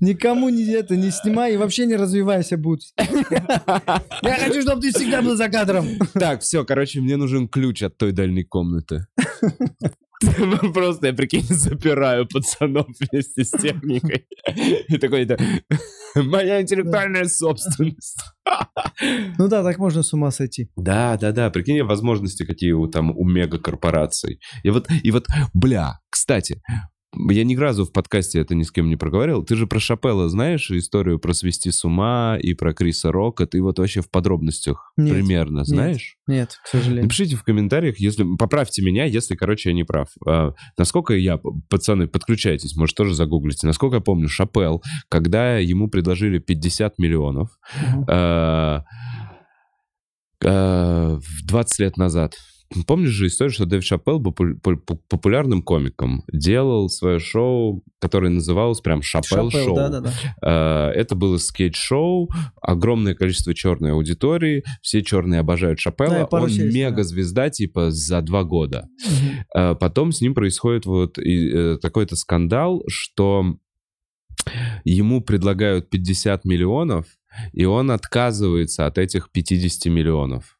Никому не это не снимай и вообще не развивайся, Бутс. [LAUGHS] Я хочу, чтобы ты всегда был за кадром. Так, все, короче, мне нужен ключ от той дальней комнаты. [LAUGHS] Ну, Просто я, прикинь, запираю пацанов вместе с техникой. И такой, это моя интеллектуальная собственность. [LAUGHS] Ну да, так можно с ума сойти. Да, да, да, прикинь, возможности какие у там у мегакорпораций. И вот, и вот, бля, кстати, я ни разу в подкасте это ни с кем не проговорил. Ты же про Шапелла знаешь историю про свести с ума и про Криса Рока? Ты вот вообще в подробностях Нет, примерно знаешь? Нет, к сожалению. Напишите в комментариях, если поправьте меня, если, короче, я не прав. А, насколько я, пацаны, подключайтесь, может, тоже загуглите. Насколько я помню, Шапел, когда ему предложили 50 миллионов, э, э, в 20 лет назад. Помнишь же историю, что Дэвид Шапелл был попу- попу- популярным комиком, делал свое шоу, которое называлось прям Шапелл Шапел, Шоу. да-да-да. Э, Это было скетч-шоу, огромное количество черной аудитории, все черные обожают Да, Шапелла, пару он знаю. мега-звезда типа за два года. Э, Потом с ним происходит вот э, такой-то скандал, что ему предлагают 50 миллионов, и он отказывается от этих 50 миллионов.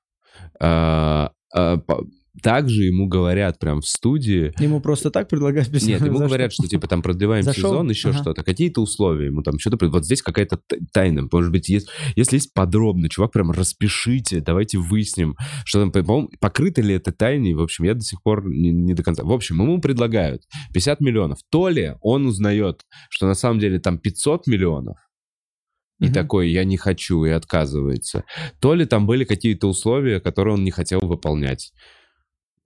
А, Также ему говорят прям в студии, Ему просто так предлагают без- нет, ему за говорят, что типа там продлеваем За шоу? сезон, еще Ага. что-то, какие-то условия ему там что-то, вот здесь какая-то тайна, может быть, есть, если есть подробно, чувак, прям распишите, давайте выясним, что там, по-моему, покрыто ли это тайной, в общем, я до сих пор не, не до конца. В общем, ему предлагают 50 миллионов, то ли он узнает, что на самом деле там 500 миллионов, и Мгм. такой, я не хочу, и отказывается. То ли там были какие-то условия, которые он не хотел выполнять.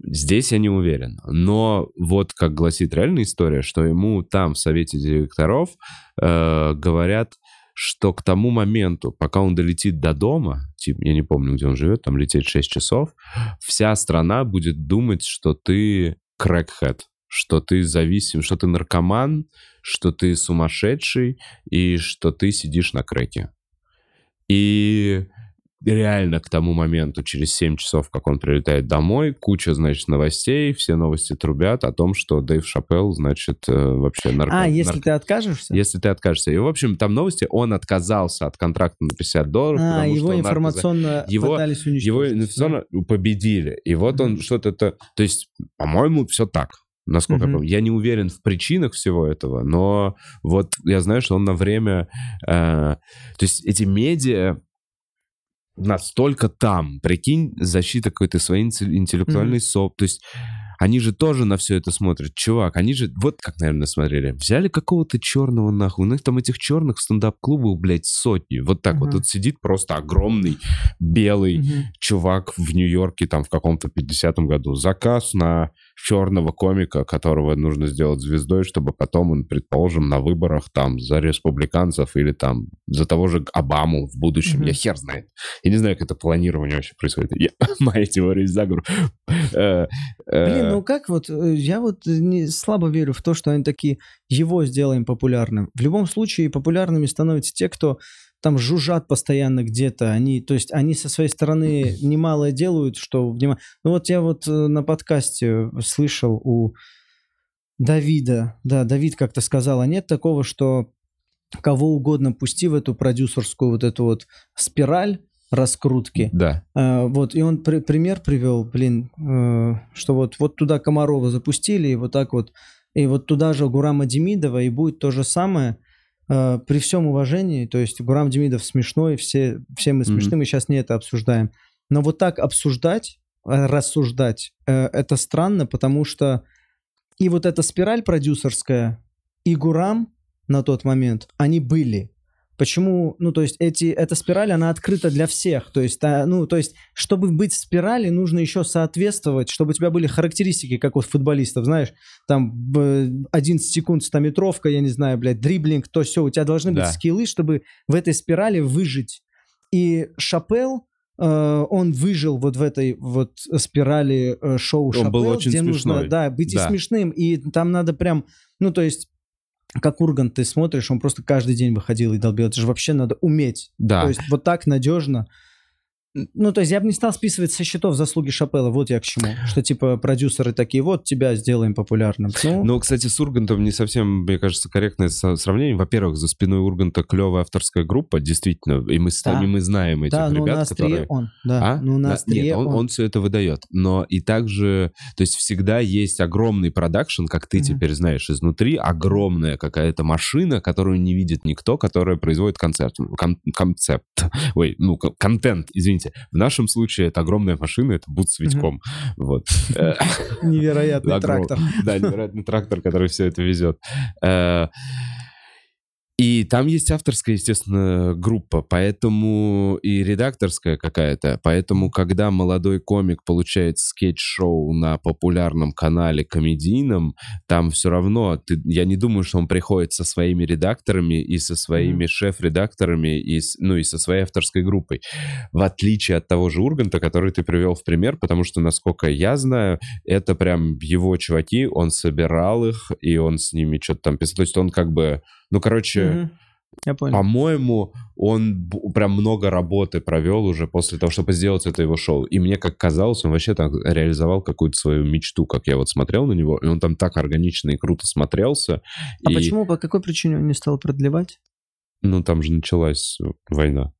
Здесь я не уверен. Но вот как гласит реальная история, что ему там в совете директоров э, говорят, что к тому моменту, пока он долетит до дома, типа, я не помню, где он живет, там лететь 6 часов, вся страна будет думать, что ты крэкхед, что ты зависим, что ты наркоман, что ты сумасшедший и что ты сидишь на крэке. И реально к тому моменту, через 7 часов, как он прилетает домой, куча, значит, новостей, все новости трубят о том, что Дэйв Шапелл, значит, э, вообще нарко... А, если нарко- ты откажешься? Если ты откажешься. И, в общем, там новости, он отказался от контракта на 50 долларов, А, что его наркоза- информационно Его- пытались уничтожить. его инвестиционно победили. И вот он что-то... То есть, по-моему, все так. Насколько я Мгм. помню. Я не уверен в причинах всего этого, но вот я знаю, что он на время... э, то есть эти медиа настолько там. Прикинь, защита какой-то своей интел- интеллектуальной соп. То есть они же тоже на все это смотрят. Чувак, они же, вот как, наверное, смотрели. Взяли какого-то черного нахуй. У них там этих черных в стендап-клубах, блядь, сотни. Вот так вот. Мгм. Тут сидит просто огромный белый Мгм. чувак в Нью-Йорке там в каком-то 50-м году. Заказ на черного комика, которого нужно сделать звездой, чтобы потом он, предположим, на выборах там за республиканцев или там за того же Обаму в будущем. Мгм. Я хер знает. Я не знаю, как это планирование вообще происходит. Я, [LAUGHS] моя теория заговору. Э, э, Блин, ну как вот, э, я вот не слабо верю в то, что они такие, его сделаем популярным. В любом случае популярными становятся те, кто там жужжат постоянно где-то, они, то есть они со своей стороны немало делают, что внимание. Ну вот я вот э, на подкасте слышал у Давида, да, Давид как-то сказал, а нет такого, что кого угодно пусти в эту продюсерскую вот эту вот спираль раскрутки, Да. а, вот, и он при- пример привел, блин, э, что вот, вот туда Комарова запустили, и вот так вот, и вот туда же Гурама Демидова, и будет то же самое, э, при всем уважении, то есть Гурам Демидов смешной, все, все мы смешны, мы сейчас не это обсуждаем, но вот так обсуждать, э, рассуждать, э, это странно, потому что и вот эта спираль продюсерская, и Гурам на тот момент, они были. Почему, ну, то есть эти, эта спираль, она открыта для всех. То есть, а, ну, то есть, чтобы быть в спирали, нужно еще соответствовать, чтобы у тебя были характеристики, как у футболистов, знаешь, там б, 11 секунд 100 метровка, я не знаю, блядь, дриблинг, то все, у тебя должны быть Да. скиллы, чтобы в этой спирали выжить. И Шапел, э, он выжил вот в этой вот спирали э, шоу Он Шапел, был очень где смешной. нужно, да, быть и Да. смешным, и там надо прям, ну, то есть как Ургант ты смотришь, он просто каждый день выходил и долбил. Это же вообще надо уметь. Да. То есть вот так надежно. Ну, то есть я бы не стал списывать со счетов заслуги Шапелла. Вот я к чему. Что типа продюсеры такие, вот тебя сделаем популярным. Ну, Но, кстати, с Ургантом не совсем, мне кажется, корректное сравнение. Во-первых, за спиной Урганта клевая авторская группа, действительно, и мы, Да. и мы знаем этих да, ну ребят, на острие которые... он. Да, А? ну на острие Нет, он, он. он все это выдает. Но и также, то есть всегда есть огромный продакшн, как ты Мгм. теперь знаешь изнутри, огромная какая-то машина, которую не видит никто, которая производит концерт, кон- концепт, ой, ну, кон- контент, извините. В нашем случае это огромная машина, это бут с Витьком. Вот. Э, Невероятный трактор. Да, невероятный трактор, который все это везет. И там есть авторская, естественно, группа, поэтому и редакторская какая-то. Поэтому, когда молодой комик получает скетч-шоу на популярном канале комедийном, там все равно, ты- я не думаю, что он приходит со своими редакторами и со своими шеф-редакторами, и, ну и со своей авторской группой. В отличие от того же Урганта, который ты привел в пример, потому что, насколько я знаю, это прям его чуваки, он собирал их, и он с ними что-то там писал. То есть он как бы, ну, короче, понял. по-моему, он прям много работы провел уже после того, чтобы сделать это его шоу. И мне как казалось, он вообще там реализовал какую-то свою мечту, как я вот смотрел на него, и он там так органично и круто смотрелся. А и, почему, по какой причине он не стал продлевать? Ну, там же началась война.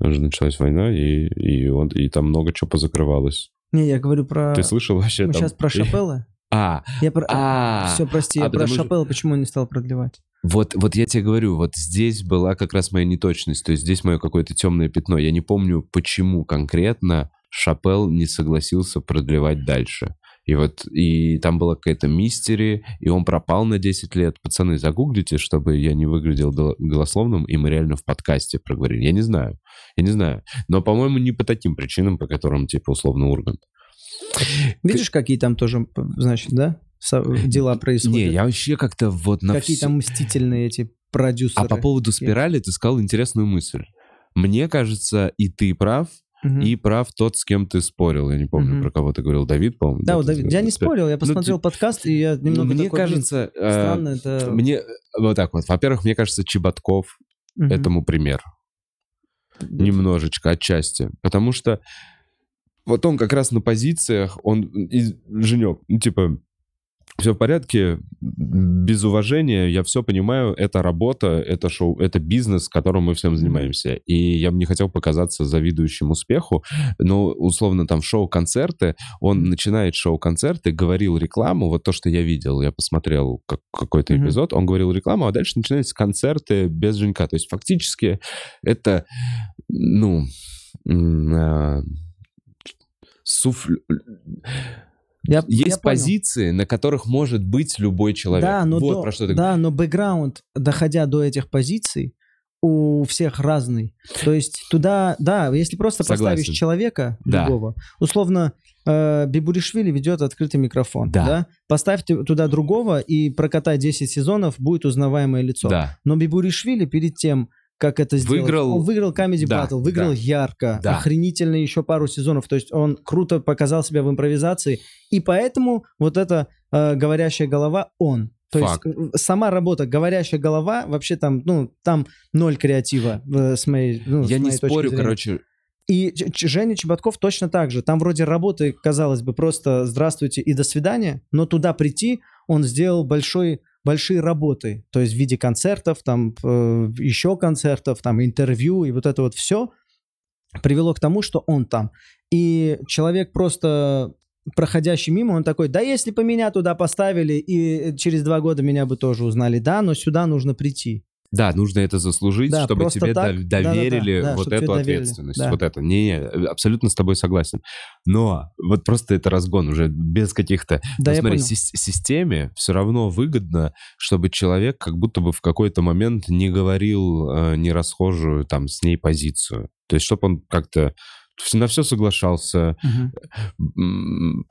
Там же началась война, и, и, он, и там много чего позакрывалось. Не, я говорю про... Ты слышал вообще Мы там? сейчас про Шапелла? А, Я про... а, Все, прости, а, я про Шапелла, почему он не стал продлевать? Вот, вот я тебе говорю, вот здесь была как раз моя неточность, то есть здесь мое какое-то темное пятно. Я не помню, почему конкретно Шапел не согласился продлевать дальше. И вот, и там была какая-то мистери, и он пропал на 10 лет. Пацаны, загуглите, чтобы я не выглядел гол- голословным, и мы реально в подкасте проговорили. Я не знаю, я не знаю. Но, по-моему, не по таким причинам, по которым, типа, условно, Ургант. Видишь, какие там тоже, значит, да, дела происходят? Не, я вообще как-то вот на Какие там мстительные эти продюсеры. А по поводу спирали ты сказал интересную мысль. Мне кажется, и ты прав, Мгм. и прав тот, с кем ты спорил. Я не помню, Мгм. про кого ты говорил. Давид, по-моему? Да, ты Давид, я не спорил, я Ну, посмотрел подкаст, и я Ну, немного мне такой, блин, кажется... э, странно это... Мне... Вот так вот. Во-первых, мне кажется, Чеботков Мгм. этому пример. Немножечко, отчасти. Потому что вот он как раз на позициях, он... И, Женек, ну, типа, все в порядке, без уважения, я все понимаю, это работа, это шоу, это бизнес, которым мы всем занимаемся. И я бы не хотел показаться завидующим успеху, но условно там шоу-концерты, он начинает шоу-концерты, говорил рекламу, вот то, что я видел, я посмотрел как, какой-то Мгм. эпизод, он говорил рекламу, а дальше начинаются концерты без Женька. То есть фактически это, ну, а, суфль... Я, Есть я понял. позиции, на которых может быть любой человек. Да, но, вот до- про что ты да, но бэкграунд, доходя до этих позиций, у всех разный. То есть туда, да, если просто Согласен. поставишь человека Да. другого, условно, э, Бибуришвили ведет открытый микрофон, Да. да. Поставь туда другого и прокатай 10 сезонов, будет узнаваемое лицо. Да. Но Бибуришвили перед тем, как это сделать, Выиграл- он выиграл Comedy Да, Battle, выиграл да. ярко, Да. охренительно еще пару сезонов. То есть он круто показал себя в импровизации, и поэтому вот эта э, говорящая голова он. То Факт. есть э, сама работа говорящая голова вообще там ну там ноль креатива э, с моей ну, с Я не моей точки спорю, зрения. короче, И Женя Чеботков точно так же. Там вроде работы, казалось бы, просто здравствуйте и до свидания, но туда прийти он сделал большой, большие работы, то есть в виде концертов, там э, еще концертов, там интервью и вот это вот все привело к тому, что он там. И человек просто проходящий мимо, он такой, да если бы меня туда поставили, и через два года меня бы тоже узнали, да, но сюда нужно прийти. Да, нужно это заслужить, Да, чтобы тебе так. дов- Да-да-да, доверили да, вот эту доверили. ответственность. Да. Вот это. Не, не, абсолютно с тобой согласен. Но вот просто это разгон уже без каких-то... Да, Ну, смотри, сис- системе все равно выгодно, чтобы человек как будто бы в какой-то момент не говорил э, не расхожую там с ней позицию. То есть, чтобы он как-то на все соглашался, Мгм.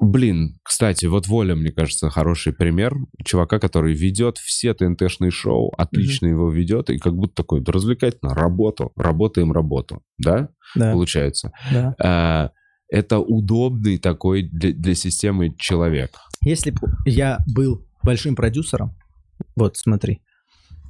Блин, кстати, вот Воля, мне кажется, хороший пример чувака, который ведет все ТНТ-шные шоу, отлично его ведет, и как будто такой, да развлекательно, работу, работаем работу, да, Да, получается. да. А, это удобный такой для, для системы человек. Если бы я был большим продюсером, вот смотри.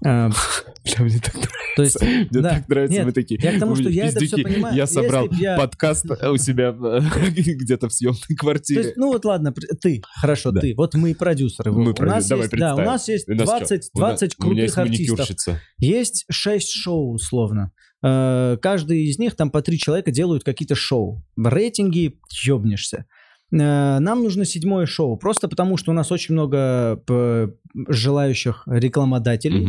Э, [LAUGHS] Бля, мне так то есть, Мне да, так нравится, нет, мы такие. я к тому, «У что я это пиздюки, понимаю. Я собрал я- подкаст [LAUGHS] у себя э, [LAUGHS] где-то в съемной то квартире. есть, ну вот ладно, ты, хорошо, Да. ты, вот мы продюсеры. Мы у продю- нас давай есть, да, у представим. нас есть У нас 20, чё? У нас- 20 У крутых есть артистов. Есть 6 шоу, условно. Э, Каждый из них, там по три человека делают какие-то шоу. Рейтинги, ёбнешься. Э, Нам нужно седьмое шоу, просто потому что у нас очень много п- желающих рекламодателей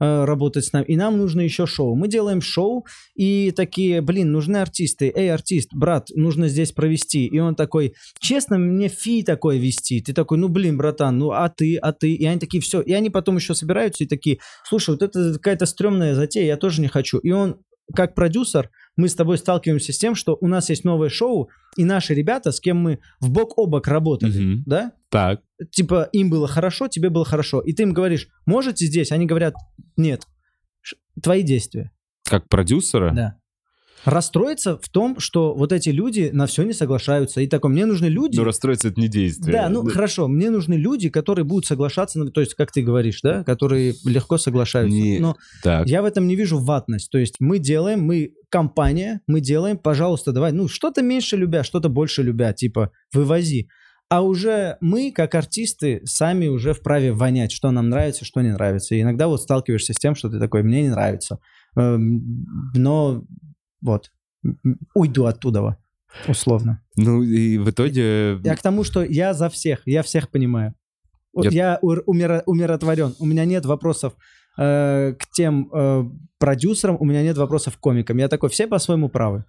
э, работать с нами, и нам нужно еще шоу. Мы делаем шоу, и такие, блин, нужны артисты. Эй, артист, брат, нужно здесь провести. И он такой, честно, мне фи такое вести. Ты такой, ну, блин, братан, ну, а ты, а ты? И они такие, все. И они потом еще собираются и такие, слушай, вот это какая-то стрёмная затея, я тоже не хочу. И он, как продюсер, мы с тобой сталкиваемся с тем, что у нас есть новое шоу, и наши ребята, с кем мы в бок о бок работали, Мгм. да, Так. типа им было хорошо, тебе было хорошо, и ты им говоришь, можете здесь? Они говорят, нет. Твои действия. Как продюсера? Да. Расстроиться в том, что вот эти люди на все не соглашаются. И такой, мне нужны люди... Но расстроиться это не действие. Да, ну хорошо, мне нужны люди, которые будут соглашаться, то есть, как ты говоришь, да, которые легко соглашаются. Не- Но Так. я в этом не вижу ватность. То есть мы делаем, мы компания, мы делаем, пожалуйста, давай, ну что-то меньше любя, что-то больше любя, типа вывози. А уже мы, как артисты, сами уже вправе вонять, что нам нравится, что не нравится. И иногда вот сталкиваешься с тем, что ты такой, мне не нравится. Эм, Но вот, уйду оттуда, условно. Ну и в итоге... Я к тому, что я за всех, я всех понимаю. Я, ур- умиро- умиротворен. У меня нет вопросов э, к тем э, продюсерам, у меня нет вопросов к комикам. Я такой, все по-своему правы.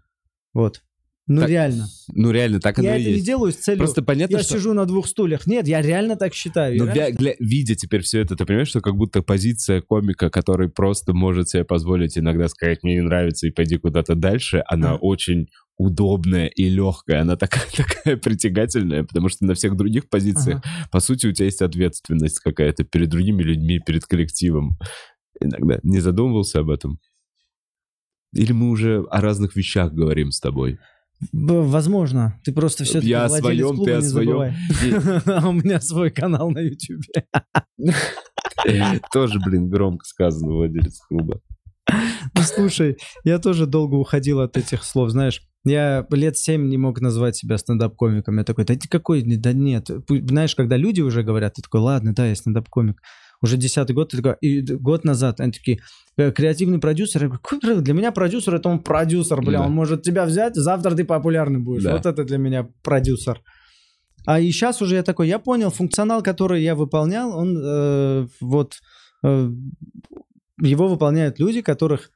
Вот. Ну Так, реально. Ну реально, так оно Я и это не есть. делаю с целью... Просто понятно, я что... сижу на двух стульях. Нет, я реально так считаю. Я Но вя- гля- видя теперь все это, ты понимаешь, что как будто позиция комика, который просто может себе позволить иногда сказать «мне не нравится» и пойди куда-то дальше, она А. очень удобная и легкая, она такая, [LAUGHS] такая притягательная, потому что на всех других позициях, Ага. по сути, у тебя есть ответственность какая-то перед другими людьми, перед коллективом. Иногда не задумывался об этом? Или мы уже о разных вещах говорим с тобой? Возможно. Ты просто все-таки Я о владелец своем, клуба, ты о своем. А [LAUGHS] у меня свой канал на YouTube. Тоже, блин, громко сказано, владелец клуба. Ну, Слушай, я тоже долго уходил от этих слов, знаешь. Я лет семь не мог назвать себя стендап-комиком. Я такой, да какой, да нет. Знаешь, когда люди уже говорят, ты такой, ладно, да, я стендап-комик. Уже десятый год, ты такой, и год назад они такие, «Э, креативный продюсер. Я говорю, для меня продюсер это он продюсер, бля, Да. он может тебя взять, завтра ты популярный будешь. Да. Вот это для меня продюсер. А и сейчас уже я такой, я понял, функционал, который я выполнял, он э, вот э, его выполняют люди, которых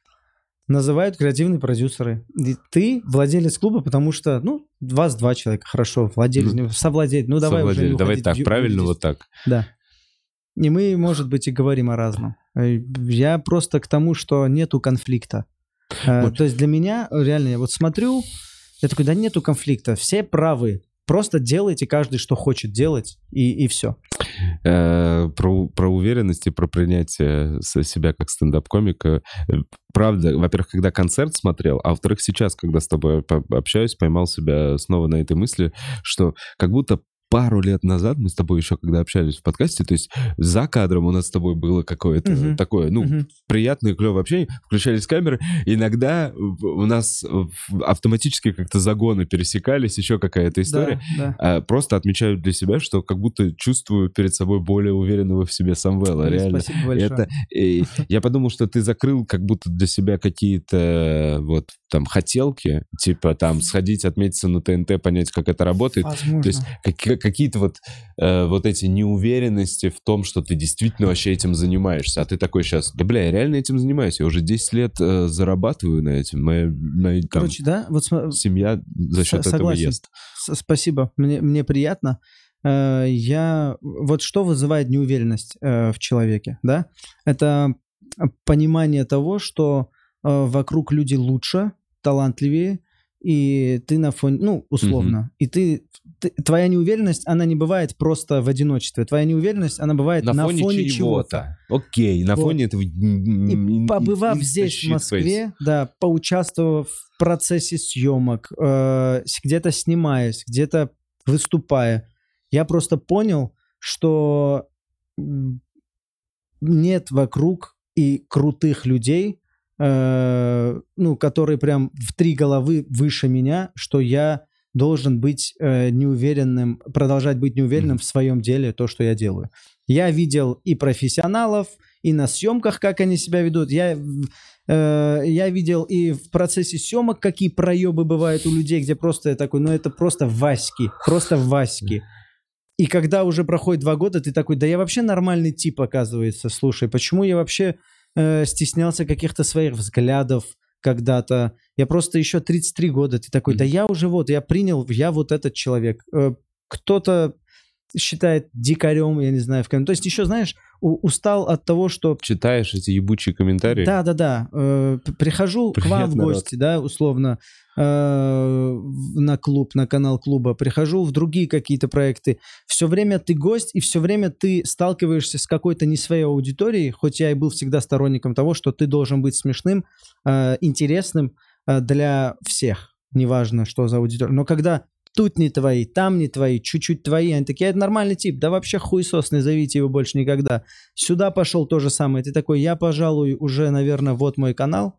называют креативные продюсеры. И ты владелец клуба, потому что, ну, вас два человека, хорошо, владелец, совладелец, ну давай уже Совладелец. не Давай уходить так, правильно, вот так. Да. И мы, может быть, и говорим о разном. Э, Я просто к тому, что нету конфликта. Э, Вот. То есть для меня, э, реально, я вот смотрю, я такой, да нету конфликта, все правы. Просто делайте каждый, что хочет делать, и, и все. Э, про, про уверенность и про принятие себя как стендап-комика. Правда, во-первых, когда концерт смотрел, а во-вторых, сейчас, когда с тобой общаюсь, поймал себя снова на этой мысли, что как будто пару лет назад мы с тобой еще, когда общались в подкасте, то есть за кадром у нас с тобой было какое-то Мгм. такое, ну, Мгм. приятное, клевое общение, включались камеры, иногда у нас автоматически как-то загоны пересекались, еще какая-то история. Да, да. Просто отмечаю для себя, что как будто чувствую перед собой более уверенного в себе Самвела, Ой, реально. Спасибо большое. Это, и [LAUGHS] я подумал, что ты закрыл как будто для себя какие-то вот там хотелки, типа там сходить, отметиться на ТНТ, понять, как это работает. Возможно. То есть как- какие-то вот, э, вот эти неуверенности в том, что ты действительно вообще этим занимаешься. А ты такой сейчас, да бля, я реально этим занимаюсь. Я уже 10 лет э, зарабатываю на этом. Моя, моя, там, Короче, да, вот см- семья за счет С- этого ест. С- Спасибо, мне, мне приятно. Э, Я вот что вызывает неуверенность э, в человеке, да? Это понимание того, что э, вокруг люди лучше, талантливее, и ты на фоне, ну условно, и ты, ты- твоя неуверенность, она не бывает просто в одиночестве. Твоя неуверенность, она бывает на, фоне, чего-то. Окей, на Вот. фоне этого... И побывав здесь, в Москве, да, поучаствовав в процессе съемок, э, где-то снимаясь, где-то выступая, я просто понял, что нет вокруг и крутых людей, э, ну, которые прям в три головы выше меня, что я должен быть э, неуверенным, продолжать быть неуверенным Мгм. в своем деле, то, что я делаю. Я видел и профессионалов, и на съемках, как они себя ведут. Я, э, я видел и в процессе съемок, какие проебы бывают у людей, где просто я такой, ну это просто Васьки, просто Васьки. И когда уже проходит два года, ты такой, да я вообще нормальный тип, оказывается. Слушай, почему я вообще э, стеснялся каких-то своих взглядов когда-то? Я просто еще 33 года. Ты такой, да я уже вот, я принял, я вот этот человек. Э, кто-то считает дикарем, я не знаю, в ком. То есть еще, знаешь, устал от того, что Читаешь эти ебучие комментарии? да, да, да. Э, Прихожу к Привет, вам в народ. гости, да, условно, э, на клуб, на канал клуба. Прихожу в другие какие-то проекты. Все время ты гость, и все время ты сталкиваешься с какой-то не своей аудиторией, хоть я и был всегда сторонником того, что ты должен быть смешным, э, интересным э, для всех. Неважно, что за аудитория. Но когда тут не твои, там не твои, чуть-чуть твои, они такие, это нормальный тип, да вообще хуесос, не зовите его больше никогда. Сюда пошел то же самое. Ты такой, я, пожалуй, уже, наверное, вот мой канал.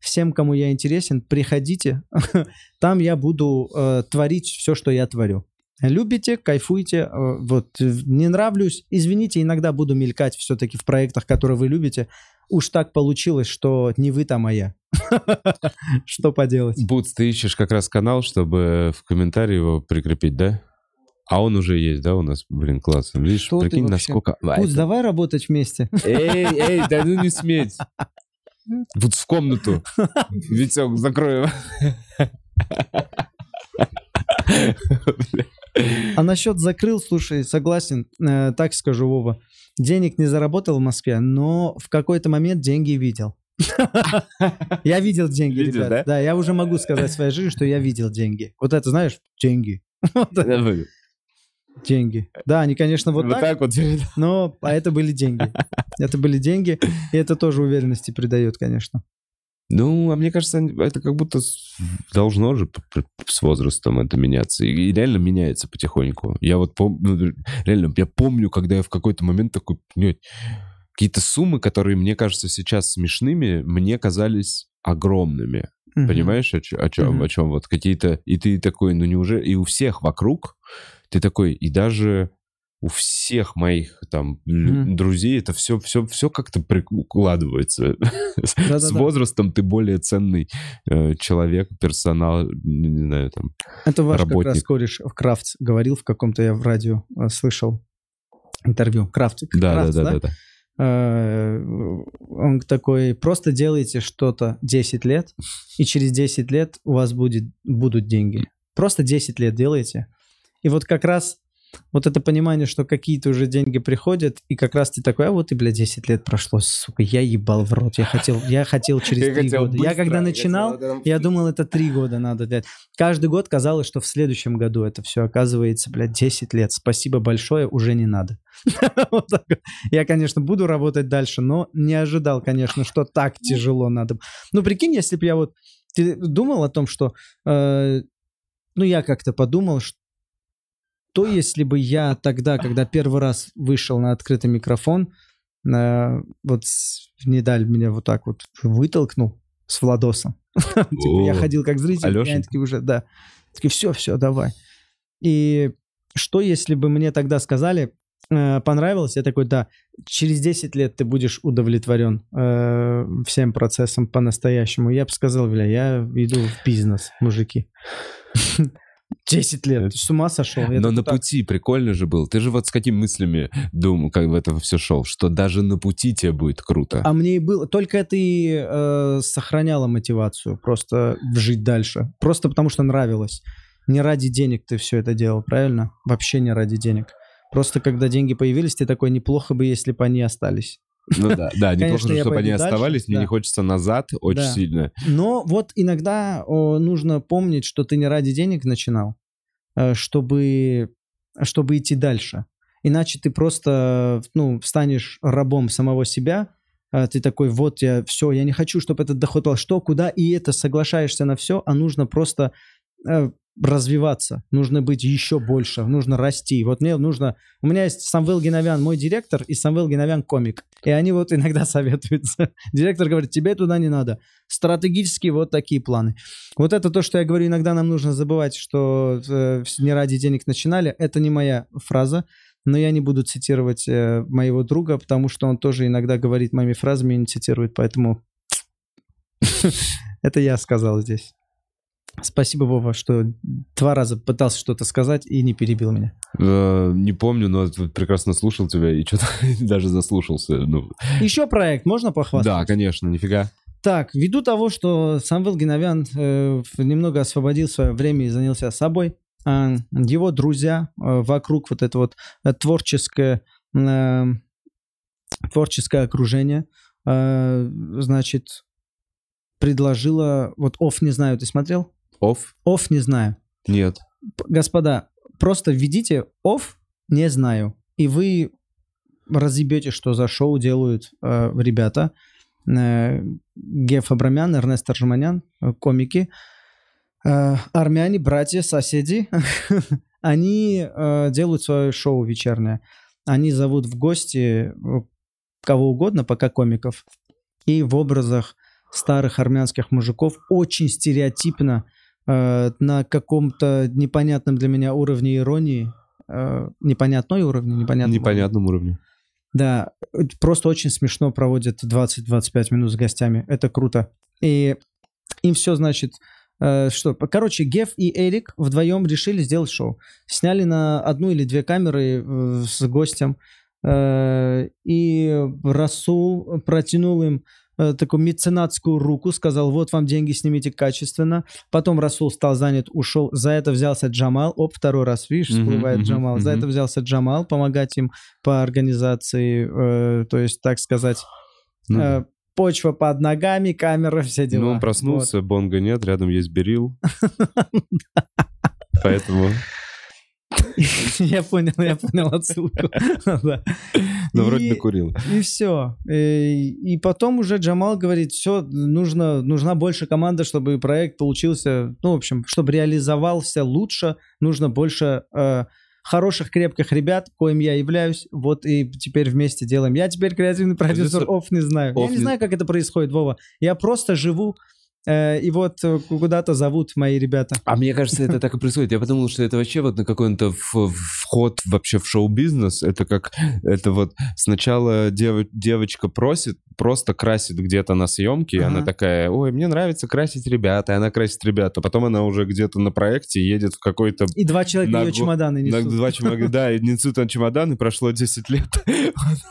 Всем, кому я интересен, приходите. [LAUGHS] Там я буду э, творить все, что я творю. Любите, кайфуйте. э, вот э, не нравлюсь, извините, иногда буду мелькать все-таки в проектах, которые вы любите. Уж так получилось, что не вы там, а я. [LAUGHS] Что поделать? Бутс, ты ищешь как раз канал, чтобы в комментарии его прикрепить, да? А он уже есть, да, у нас? Блин, классно. Видишь, Что прикинь, насколько... Пусть, давай работать вместе. [LAUGHS] Эй, эй, да ну не сметь. Бутс в комнату. [LAUGHS] Витек, закрой его. А насчет закрыл, слушай, согласен, э, так скажу, Вова. Денег не заработал в Москве, но в какой-то момент деньги видел. Я видел деньги, ребят. да? Я уже могу сказать в своей жизни, что я видел деньги. Вот это, знаешь, деньги. [LAUGHS] Деньги. Да, они, конечно, вот Вот так, так вот. но а это были деньги. Это были деньги, и это тоже уверенности придает, конечно. Ну, а мне кажется, это как будто должно же с возрастом это меняться. И реально меняется потихоньку. Я вот помню, реально, я помню, когда я в какой-то момент такой, нет, какие-то суммы, которые мне кажутся сейчас смешными, мне казались огромными. Мгм. Понимаешь, о, о чем, Мгм. о чем вот какие-то... И ты такой, ну неужели... И у всех вокруг ты такой, и даже у всех моих там Мгм. друзей это все, все, все как-то прикладывается. С Да-да-да. возрастом ты более ценный э, человек, персонал, не знаю, там. Это ваш как раз кореш Крафт говорил в каком-то, я в радио э, слышал интервью. Крафт. Да, да, да, да, да. Э, Он такой, просто делайте что-то 10 лет, и через 10 лет у вас будет, будут деньги. Просто 10 лет делайте. И вот как раз вот это понимание, что какие-то уже деньги приходят, и как раз ты такой, а вот и, бля, 10 лет прошло, сука, я ебал в рот, я хотел, я хотел [LAUGHS] через Я 3 хотел года. я когда я начинал, хотел- я думал, это 3 года надо делать. Каждый год казалось, что в следующем году это все оказывается, блядь, 10 лет. Спасибо большое, уже не надо. [LAUGHS] Я, конечно, буду работать дальше, но не ожидал, конечно, что так тяжело надо. Ну, прикинь, если бы я вот... Ты думал о том, что... э, ну, я как-то подумал, что если бы я тогда, когда первый раз вышел на открытый микрофон, э, вот Недаль меня вот так вот вытолкнул с Владосом. [LAUGHS] Типа я ходил как зритель, они такие уже, да. Такие, все, все, давай. И что, если бы мне тогда сказали, э, понравилось, я такой, да, через 10 лет ты будешь удовлетворен э, всем процессом по-настоящему. Я бы сказал, бля, я иду в бизнес, мужики. [LAUGHS] 10 лет, ты с ума сошел? Я Но на «Так, пути прикольно же был. Ты же вот с какими мыслями думал, как в это все шел, что даже на пути тебе будет круто. А мне и было. Только это и э, сохраняло мотивацию просто жить дальше. Просто потому что нравилось. Не ради денег ты все это делал, правильно? Вообще не ради денег. Просто когда деньги появились, ты такой, неплохо бы, если бы они остались. Ну да, да, неплохо, Конечно, чтобы они дальше, оставались. Мне не хочется назад очень Да. сильно. Но вот иногда о, нужно помнить, что ты не ради денег начинал, э, чтобы, чтобы идти дальше. Иначе ты просто ну, станешь рабом самого себя. э, Ты такой, вот я, все, я не хочу, чтобы этот доход был. Что, куда? И это соглашаешься на все, а нужно просто э, развиваться, нужно быть еще больше, нужно расти. Вот мне нужно... У меня есть Самвел Геновян, мой директор, и Самвел Геновян комик. И они вот иногда [LAUGHS] советуются. Директор говорит, тебе туда не надо. Стратегически вот такие планы. Вот это то, что я говорю, иногда нам нужно забывать, что э, не ради денег начинали. Это не моя фраза, но я не буду цитировать э, моего друга, потому что он тоже иногда говорит моими фразами и не цитирует, поэтому [LAUGHS] это я сказал здесь. Спасибо, Вова, что два раза пытался что-то сказать и не перебил меня. Э, Не помню, но прекрасно слушал тебя и что-то [LAUGHS] даже заслушался. Ну, Еще проект, можно похвастаться? да, конечно, нифига. Так, ввиду того, что Самвел Геновян э, немного освободил свое время и занялся собой, а, его друзья э, вокруг вот это вот э, творческое, э, творческое окружение, э, значит, предложила... Вот «Офф» не знаю, ты смотрел? Оф? «Офф» не знаю. Нет. Господа, просто введите «Офф» не знаю, и вы разъебете, что за шоу делают э, ребята. Э, Геф Абрамян, Эрнест Аржуманян, э, комики. Э, армяне, братья, соседи. [LAUGHS] Они э, делают свое шоу вечернее. Они зовут в гости э, кого угодно, пока комиков. И в образах старых армянских мужиков очень стереотипно э, на каком-то непонятном для меня уровне иронии, э, непонятной уровне, непонятном Непонятном уровне. да, просто очень смешно проводят 20-25 минут с гостями. Это круто. И им все, значит, э, что... Короче, Геф и Эрик вдвоем решили сделать шоу. Сняли на одну или две камеры э, с гостем. Э, и Расул протянул им такую меценатскую руку, сказал, вот вам деньги, снимите качественно. Потом Расул стал занят, ушел. За это взялся Джамал. Оп, второй раз, видишь, всплывает мгм, Джамал. За мгм. это взялся Джамал, помогать им по организации, э, то есть, так сказать, Ну, э, почва под ногами, камера, все дела. Ну, он проснулся, бонга нет, рядом есть берил. [LAUGHS] Поэтому... Вот. Я понял, я понял отсылку. [LAUGHS] Да. Ну, вроде И- докурил. И все. И потом уже Джамал говорит, все, нужно, нужна больше команда, чтобы проект получился, ну, в общем, чтобы реализовался лучше, нужно больше э, хороших, крепких ребят, коим я являюсь, вот и теперь вместе делаем. Я теперь креативный продюсер, Продюсер- оф не знаю. я не не- знаю, как это происходит, Вова. Я просто живу, э, и вот э, куда-то зовут мои ребята. А мне кажется, это так и происходит. Я подумал, что это вообще вот на какой-то вход вообще в шоу-бизнес. Это как, это вот сначала дев- девочка просит, просто красит где-то на съемке, Ага. она такая, ой, мне нравится красить ребят, и она красит ребят, а потом она уже где-то на проекте едет в какой-то И два человека На ее чемоданы на несут. два чемодана, да, и несут на чемодан, и прошло 10 лет. [LAUGHS]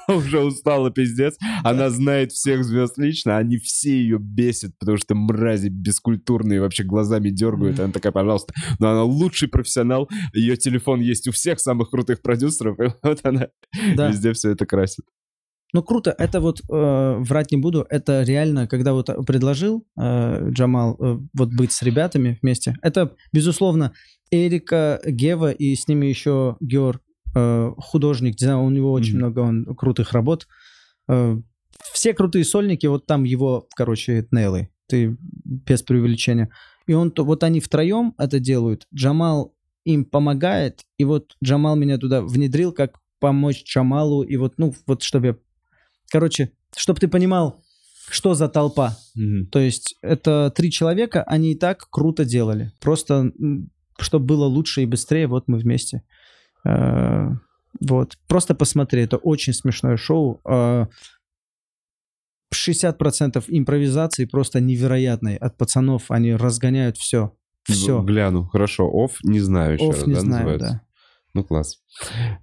Она уже устала, пиздец. Она знает всех звезд лично, они все ее бесят, потому что мрази бескультурные, вообще глазами дергают. Она такая, пожалуйста. Но она лучший профессионал, ее телефон есть у всех самых крутых продюсеров, и вот она Да. везде все это красит. Ну круто, это вот э, врать не буду, это реально, когда вот предложил э, Джамал э, вот быть с ребятами вместе, это безусловно Эрика, Гева и с ними еще Геор, э, художник, дизайн- у него очень Мгм. много он, крутых работ. Э, все крутые сольники, вот там его, короче, нейлы, ты без преувеличения. И он, то- вот они втроем это делают, Джамал им помогает, и вот Джамал меня туда внедрил, как помочь Джамалу, и вот, ну, вот чтобы я Короче, чтобы ты понимал, что за толпа. То есть это три человека, они и так круто делали. Просто, чтобы было лучше и быстрее, вот мы вместе. Э, Вот. Просто посмотри, это очень смешное шоу. Э, 60% импровизации просто невероятной от пацанов. Они разгоняют все. Все. Гляну, хорошо. Оф, не знаю еще Оф не да, знаю, называется? да. Ну, класс.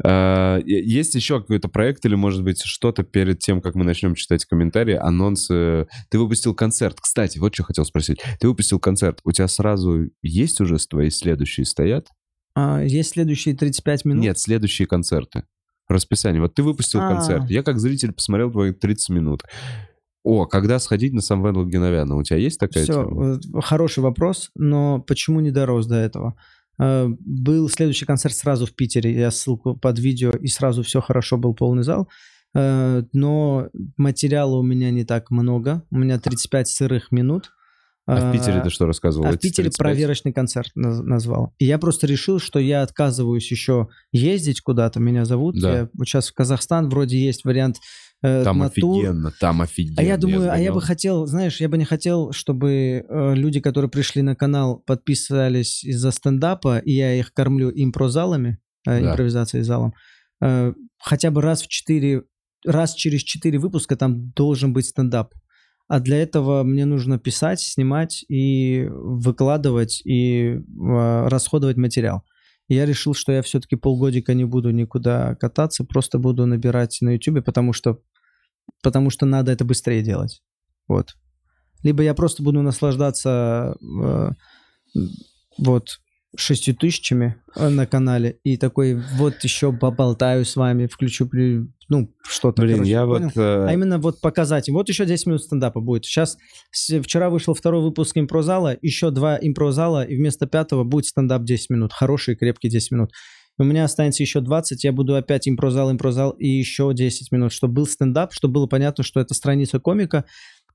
А, Есть еще какой-то проект или, может быть, что-то перед тем, как мы начнем читать комментарии, анонсы? Ты выпустил концерт. Кстати, вот что хотел спросить. Ты выпустил концерт. У тебя сразу есть уже твои следующие стоят? А, есть следующие 35 минут. Нет, следующие концерты. Расписание. Вот ты выпустил А. концерт. Я как зритель посмотрел твои 30 минут. О, когда сходить на Самвела Геновяна? У тебя есть такая Все, тема? хороший вопрос, но почему не дорос до этого? Э, Был следующий концерт сразу в Питере, я ссылку под видео, и сразу все хорошо, был полный зал. Э, Но материала у меня не так много, у меня 35 сырых минут. А в Питере Э, ты что рассказывал? а в Питере 35? проверочный концерт наз- назвал. И я просто решил, что я отказываюсь еще ездить куда-то, меня зовут. Да. Я вот сейчас в Казахстан, вроде есть вариант э, Там на тур. офигенно, там офигенно. А я думаю, а я бы хотел, знаешь, я бы не хотел, чтобы э, люди, которые пришли на канал, подписались из-за стендапа, и я их кормлю импрозалами, э, Да. импровизацией залом. Э, хотя бы раз в четыре, раз через четыре выпуска там должен быть стендап. А для этого мне нужно писать, снимать и выкладывать и э, расходовать материал. И я решил, что я все-таки полгодика не буду никуда кататься, просто буду набирать на YouTube, потому что, потому что надо это быстрее делать. Вот. Либо я просто буду наслаждаться э, вот шестью тысячами э, на канале и такой вот еще поболтаю с вами, включу ну что-то. Блин, короче, я понял? вот... э, А именно вот показать. Вот еще 10 минут стендапа будет. Сейчас, с- вчера вышел второй выпуск импрозала, еще два импрозала, и вместо пятого будет стендап 10 минут. Хороший, крепкий 10 минут. У меня останется еще 20, я буду опять импрозал, импрозал и еще 10 минут, чтобы был стендап, чтобы было понятно, что это страница комика.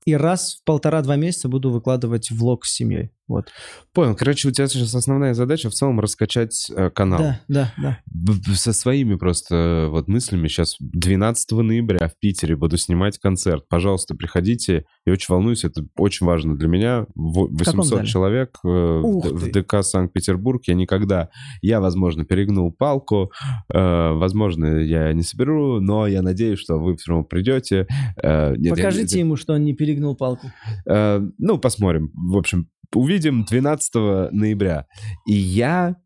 И раз в полтора-два месяца буду выкладывать влог с семьей. Вот. Понял. Короче, у тебя сейчас основная задача в целом раскачать э, канал. Да, да, да. Б- Со своими просто э, вот мыслями сейчас 12 ноября в Питере буду снимать концерт. Пожалуйста, приходите. Я очень волнуюсь, это очень важно для меня. Во- каком 800 зале? человек э, в в. ДК Санкт-Петербург. Я никогда, я, возможно, перегнул палку, э, возможно, я не соберу, но я надеюсь, что вы все равно придете. Э, нет, я- Покажите ему, что он не перегнул палку. Э, ну, посмотрим. В общем, увидим 12 ноября. И я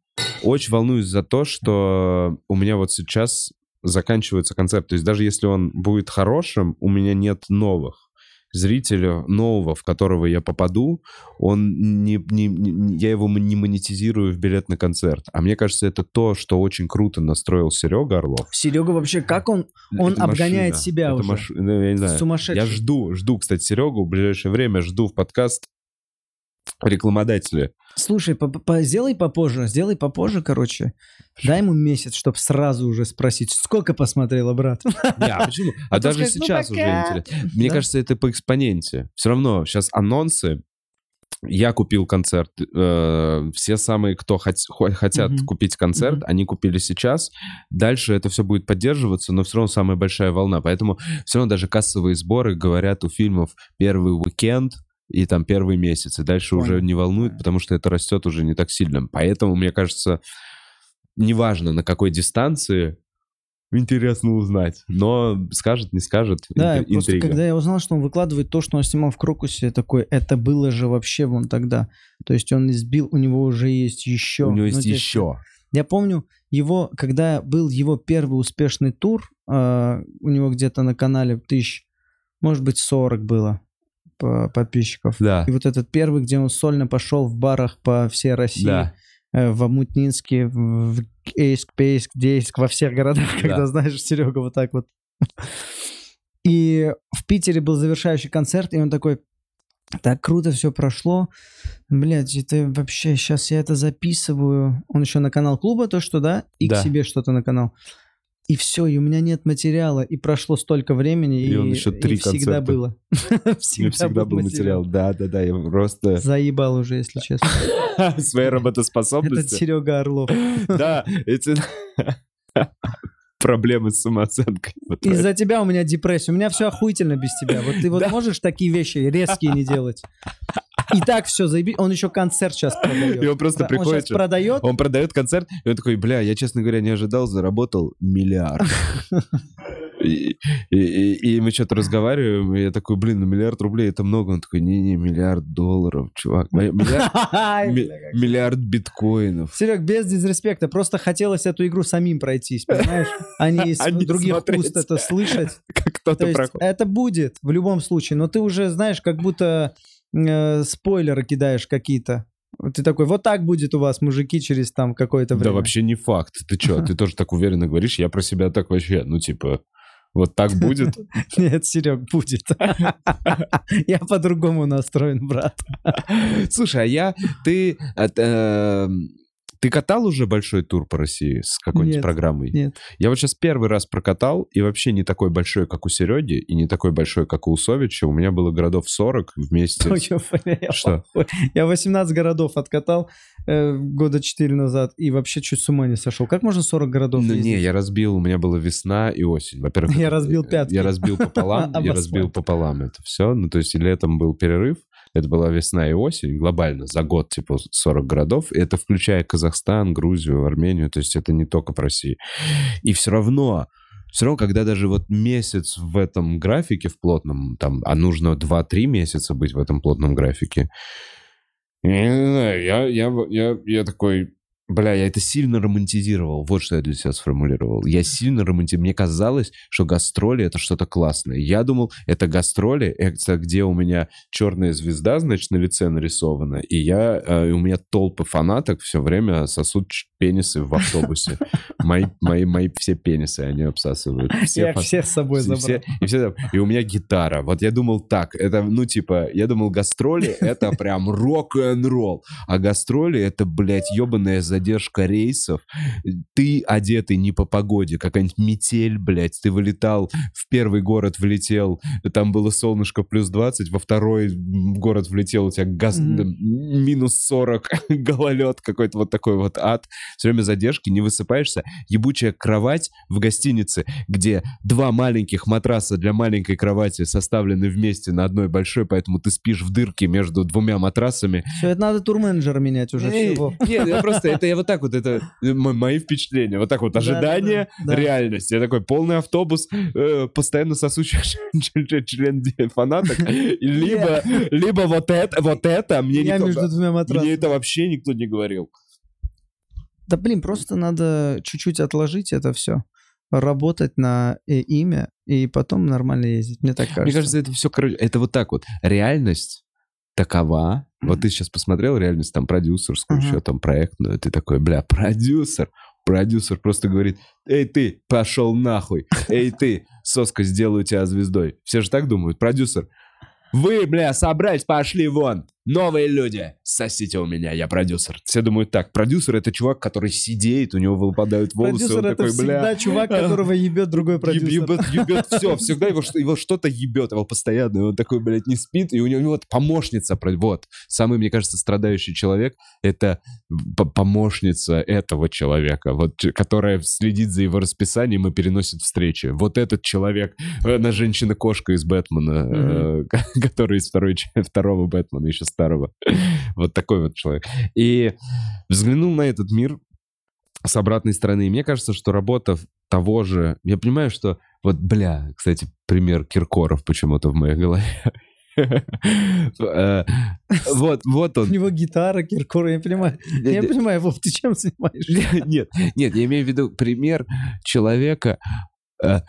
очень волнуюсь за то, что у меня вот сейчас заканчивается концерт. То есть даже если он будет хорошим, у меня нет новых зрителя нового, в которого я попаду, он не, не- не- я его не монетизирую в билет на концерт. А мне кажется, это то, что очень круто настроил Серега Орлов. Серега вообще, как он Он Это обгоняет машина. себя Это уже. маш- ну, я не знаю. сумасшедший. Я жду, жду, кстати, Серегу в ближайшее время, жду в подкаст рекламодатели. Слушай, по- по- сделай попозже, сделай попозже, короче. Дай ему месяц, чтобы сразу уже спросить, сколько посмотрела, брат. [LAUGHS] Не, а почему? А А даже сказать, ну, сейчас уже пока. интересно. Мне Да. кажется, это по экспоненте. Все равно сейчас анонсы я купил концерт. э, все самые, кто хот- хо- хотят Мгм. купить концерт, Мгм. они купили сейчас. Дальше это все будет поддерживаться, но все равно самая большая волна. Поэтому все равно даже кассовые сборы говорят у фильмов первый уикенд и там первый месяц. И дальше уже Понял. не волнует, потому что это растет уже не так сильно. Поэтому, мне кажется, неважно на какой дистанции, интересно узнать. Но скажет, не скажет, Да, интри- просто интрига. когда я узнал, что он выкладывает то, что он снимал в Крокусе, такой, это было же вообще вон тогда. То есть он избил, у него уже есть еще. У него Ну, есть есть еще. Я помню его, когда был его первый успешный тур, э, у него где-то на канале тысяч, может быть, 40 было подписчиков. Да. И вот этот первый, где он сольно пошел в барах по всей России, Да. э, в Амутнинске, в в Эйск, Пейск, Дейск, во всех городах, [LAUGHS] Да. когда, знаешь, Серега вот так вот. И в Питере был завершающий концерт, и он такой, так круто все прошло. Блядь, это вообще, сейчас я это записываю. Он еще на канал клуба, то что, да? И Да. к себе что-то на канал. И все, и у меня нет материала, и прошло столько времени, И и, он еще три и всегда концерта. было. [LAUGHS] Меня [LAUGHS] всегда был материал. Да, да, да. Я просто [LAUGHS] Заебал уже, если честно. своей Этот работоспособностью. Серега Орлов. Да, эти проблемы с самооценкой. Из-за тебя у меня депрессия. У меня все охуительно без тебя. Вот ты вот можешь такие вещи резкие не делать. И так все заеби. Он еще концерт сейчас продает. И он просто Он приходит, сейчас продает. Он продает концерт, и он такой, бля, я, честно говоря, не ожидал, заработал миллиард. [LAUGHS] И, и- и- мы что-то разговариваем, и я такой, блин, ну миллиард рублей это много. Он такой, не-не, миллиард долларов, чувак. [LAUGHS] Ми- Миллиард, миллиард биткоинов. Серег, без дизреспекта. Просто хотелось эту игру самим пройтись, понимаешь? А не из [LAUGHS] А других уст это слышать. Как То кто-то проходит. это будет в любом случае. Но ты уже, знаешь, как будто э, спойлеры кидаешь какие-то. Ты такой, вот так будет у вас, мужики, через там какое-то время. Да вообще не факт. Ты что, ты [LAUGHS] тоже так уверенно говоришь? Я про себя так вообще, ну типа, вот так будет. [LAUGHS] Нет, Серег, будет. [LAUGHS] Я по-другому настроен, брат. Слушай, а я... Ты... Ты катал уже большой тур по России с какой-нибудь Нет, программой? нет. Я вот сейчас первый раз прокатал, и вообще не такой большой, как у Сереги, и не такой большой, как у Усовича. У меня было городов 40 вместе. Ой, с- я Что? Я 18 городов откатал э, года 4 назад и вообще чуть с ума не сошел. Как можно 40 городов Ну, ездить? не, я разбил, у меня была весна и осень. Во-первых, Я это- разбил пятки. Я разбил пополам, [LAUGHS] я разбил пополам это все. Ну, то есть летом был перерыв, это была весна и осень, глобально, за год, типа, 40 городов. И это включая Казахстан, Грузию, Армению, то есть это не только по России. И все равно, все равно, когда даже вот месяц в этом графике, в плотном, там, а нужно 2-3 месяца быть в этом плотном графике, я не знаю, я, я, я, я такой, бля, я это сильно романтизировал. Вот что я для себя сформулировал. Я сильно романтизировал. Мне казалось, что гастроли — это что-то классное. Я думал, это гастроли, это где у меня черная звезда, значит, на лице нарисована, и я, э, и у меня толпы фанаток все время сосут пенисы в автобусе. Мои, мои, мои все пенисы они обсасывают. [LAUGHS] Все Я всех с собой и забрал. все, и, все и у меня гитара. Вот я думал так, это, ну, типа, я думал, гастроли — это прям рок-н-ролл. А гастроли — это, блядь, ебаная задержка рейсов. Ты одетый не по погоде, какая-нибудь метель, блядь. Ты вылетал, в первый город влетел, там было солнышко плюс 20, во второй город влетел, у тебя газ... Мгм. минус 40, [LAUGHS] гололед какой-то вот такой вот ад. Все время задержки, не высыпаешься. Ебучая кровать в гостинице, где два маленьких матраса для маленькой кровати составлены вместе на одной большой, поэтому ты спишь в дырке между двумя матрасами. Все, это надо турменеджера менять уже. Эй, всего. Нет, я просто, это я вот так вот, это мо- мои впечатления. Вот так вот, Да, да, ожидание, да, да. реальность. Я такой полный автобус, э, постоянно сосущий [LAUGHS] член фанаток. Либо, либо вот это, вот это, мне никто- мне это вообще никто не говорил. Да блин, просто надо чуть-чуть отложить это все, работать на э, имя и потом нормально ездить. Мне так кажется. Мне кажется, это все, короче, это вот так вот. Реальность такова. Вот ты сейчас посмотрел реальность там продюсерскую, Ага. еще там проектную, ты такой, бля, продюсер. Продюсер просто говорит, эй ты, пошел нахуй. Эй ты, соска, сделаю тебя звездой. Все же так думают. Продюсер, вы, бля, собрались, пошли вон. Новые люди, сосите у меня, я продюсер. Все думают так, продюсер это чувак, который сидеет, у него выпадают волосы, Продюсер он это такой, всегда бля... чувак, которого ебет другой продюсер. Ебет, [LAUGHS] ебет все, всегда его, его что-то ебет, его постоянно, и он такой, блядь, не спит, и у него, у него вот помощница, вот, самый, мне кажется, страдающий человек, это помощница этого человека, вот, которая следит за его расписанием и переносит встречи. Вот этот человек, э, она женщина-кошка из Бэтмена, э, [LAUGHS] который из второй, второго Бэтмена, еще старого. [LAUGHS] Вот такой вот человек. И взглянул на этот мир с обратной стороны. И мне кажется, что работа того же... Я понимаю, что... Вот, бля, кстати, пример Киркоров почему-то в моей голове. [LAUGHS] Э, Вот, вот У он. него гитара, Киркор, я понимаю. Я понимаю, Вов, ты чем занимаешься? [LAUGHS] Нет, нет, я имею в виду пример человека,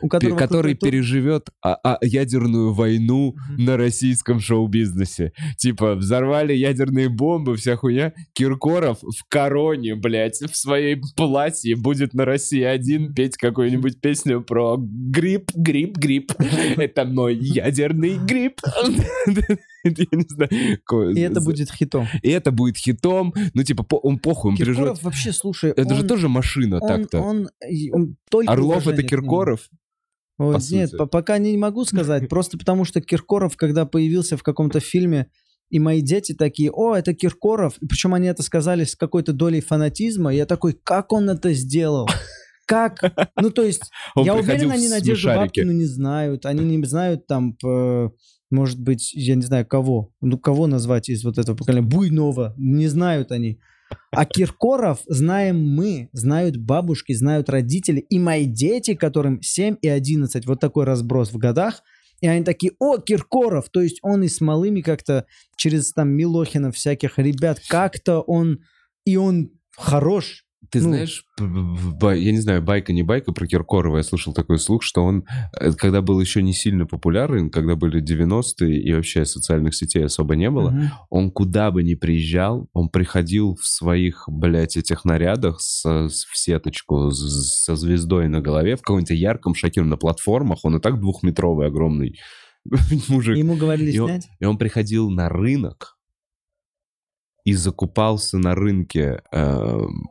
У которого который переживет а- а ядерную войну Мгм. на российском шоу-бизнесе. Типа, взорвали ядерные бомбы, вся хуйня. Киркоров в короне, блядь, в своей платье будет на России один петь какую-нибудь песню про грипп, грипп, грипп. [LAUGHS] Это мой ядерный грипп. [LAUGHS] [LAUGHS] Я не знаю. И это будет хитом. И это будет хитом. Ну, типа, по- он похуй, он переживет. Киркоров вообще, слушай, Это же тоже машина он- так-то. Он, только Орлов это нему. Киркоров? По нет, по- пока не могу сказать. [LAUGHS] Просто потому что Киркоров, когда появился в каком-то фильме, и мои дети такие, о, это Киркоров. И причем они это сказали с какой-то долей фанатизма. Я такой, как он это сделал? Как? Ну, то есть, [LAUGHS] я уверен, они Надежду. Бабкину не знают. Они не знают там, п- может быть, я не знаю, кого. Ну, кого назвать из вот этого поколения? Буйнова. Не знают они. А Киркоров знаем мы, знают бабушки, знают родители и мои дети, которым 7 и 11. Вот такой разброс в годах. И они такие, о, Киркоров! То есть он и с малыми как-то через там Милохинов всяких ребят, как-то он, и он хорош. Ты Ну. знаешь, я не знаю, байка не байка про Киркорова, я слышал такой слух, что он, э, когда был еще не сильно популярен, когда были 90-е и вообще социальных сетей особо не было, он куда бы ни приезжал, он приходил в своих, блядь, этих нарядах со- с- в сеточку с- со звездой на голове, в каком-то ярком шаке на платформах, он и так двухметровый, огромный [LAUGHS] мужик. Ему говорили И он- снять. И он приходил на рынок и закупался на рынке эм,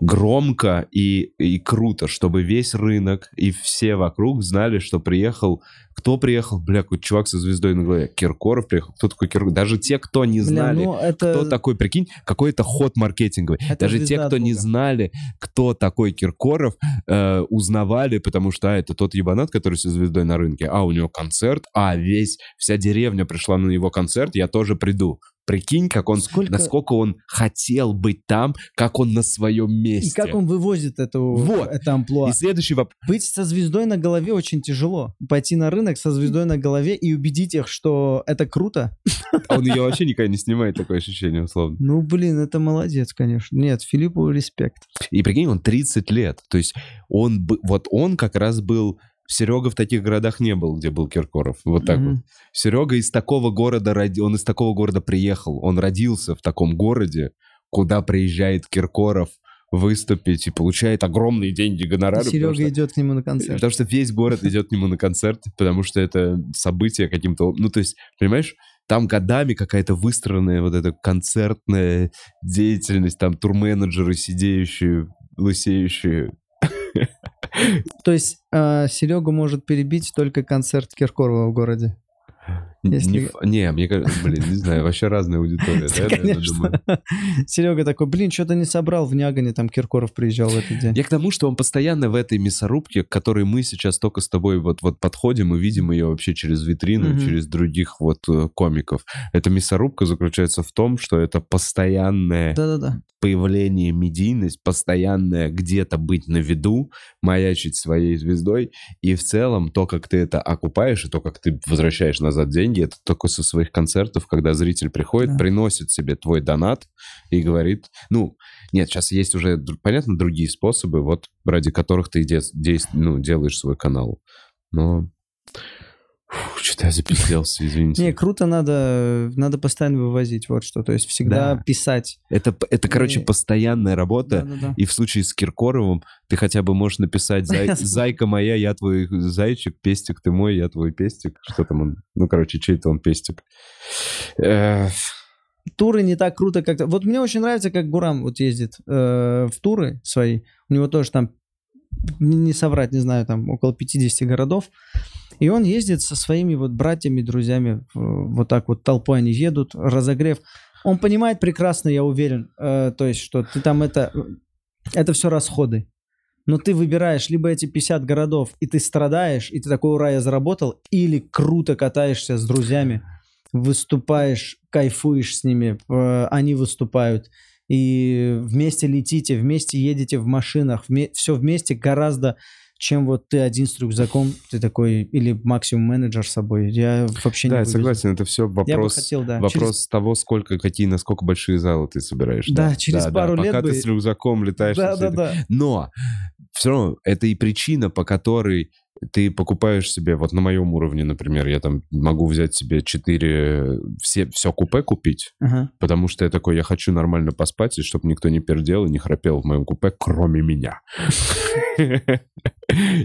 громко и, и круто, чтобы весь рынок и все вокруг знали, что приехал... Кто приехал? Бля, какой чувак со звездой на голове. Киркоров приехал. Кто такой Киркоров? Даже те, кто не Бля, знали, ну, это, кто такой, прикинь, какой-то ход маркетинговый. это Даже те, кто не знали, кто такой Киркоров, э, узнавали, потому что а, это тот ебанат, который со звездой на рынке. А, у него концерт, а, весь, вся деревня пришла на его концерт, я тоже приду. Прикинь, как он, Сколько- насколько он хотел быть там, как он на своем месте. И как он вывозит эту, Вот. это амплуа. И следующий вопрос. Быть со звездой на голове очень тяжело. Пойти на рынок со звездой на голове и убедить их, что это круто. Он ее вообще никогда не снимает, такое ощущение, условно. Ну, блин, это молодец, конечно. Нет, Филиппу респект. И прикинь, он 30 лет. То есть он, вот он как раз был... Серега в таких городах не был, где был Киркоров. Вот так Мгм. вот. Серега из такого города, он из такого города приехал. Он родился в таком городе, куда приезжает Киркоров выступить и получает огромные деньги гонорары. Серега что- идет к нему на концерт. Потому что весь город идет к нему на концерт, потому что это событие каким-то... Ну, то есть, понимаешь, там годами какая-то выстроенная вот эта концертная деятельность, там турменеджеры сидеющие, лысеющие. То есть э, Серегу может перебить только концерт Киркорова в городе. Если- Не, не, мне кажется, блин, не знаю, вообще разная аудитория, [LAUGHS] да. Конечно. Серега такой, блин, что-то не собрал в Нягане, там Киркоров приезжал в этот день. Я к тому, что он постоянно в этой мясорубке, к которой мы сейчас только с тобой вот, вот подходим и видим ее вообще через витрину, Мгм. через других вот э, комиков. Эта мясорубка заключается в том, что это постоянное Да-да-да. появление медийность, постоянное где-то быть на виду, маячить своей звездой, и в целом то, как ты это окупаешь, и то, как ты возвращаешь назад деньги, это только со своих концертов, когда зритель приходит, Да. приносит себе твой донат и говорит, ну, нет, сейчас есть уже, понятно, другие способы, вот ради которых ты де- действ- ну, делаешь свой канал. Но что-то я запизделся, извините. Не, круто надо, надо постоянно вывозить, вот что. То есть всегда Да. писать. Это, это, короче, И- постоянная работа, Да-да-да. И в случае с Киркоровым ты хотя бы можешь написать «Зай- [LAUGHS] «Зайка моя, я твой зайчик, пестик ты мой, я твой пестик». Что там он? Ну, короче, чей-то он пестик. Эх, туры не так круто, как... Вот мне очень нравится, как Гурам вот ездит э, в туры свои. У него тоже там, не соврать, не знаю, там около 50 городов. И он ездит со своими вот братьями, друзьями, вот так вот толпой они едут, разогрев. Он понимает прекрасно, я уверен, э, то есть, что ты там это... Это все расходы. Но ты выбираешь либо эти 50 городов, и ты страдаешь, и ты такой, ура, я заработал, или круто катаешься с друзьями, выступаешь, кайфуешь с ними, э, они выступают, и вместе летите, вместе едете в машинах, вме- все вместе гораздо, чем вот ты один с рюкзаком, ты такой, или максимум менеджер с собой. Я вообще не Да, я согласен, это все Я бы вопрос... хотел, да. Вопрос Через- того, сколько, какие, насколько большие залы ты собираешь. Да, через пару лет Пока бы- ты с рюкзаком летаешь. Да, да, да. Но все равно это и причина, по которой ты покупаешь себе, вот на моем уровне, например, я там могу взять себе 4, все, все купе купить, Ага. потому что я такой, я хочу нормально поспать, и чтобы никто не пердел и не храпел в моем купе, кроме меня.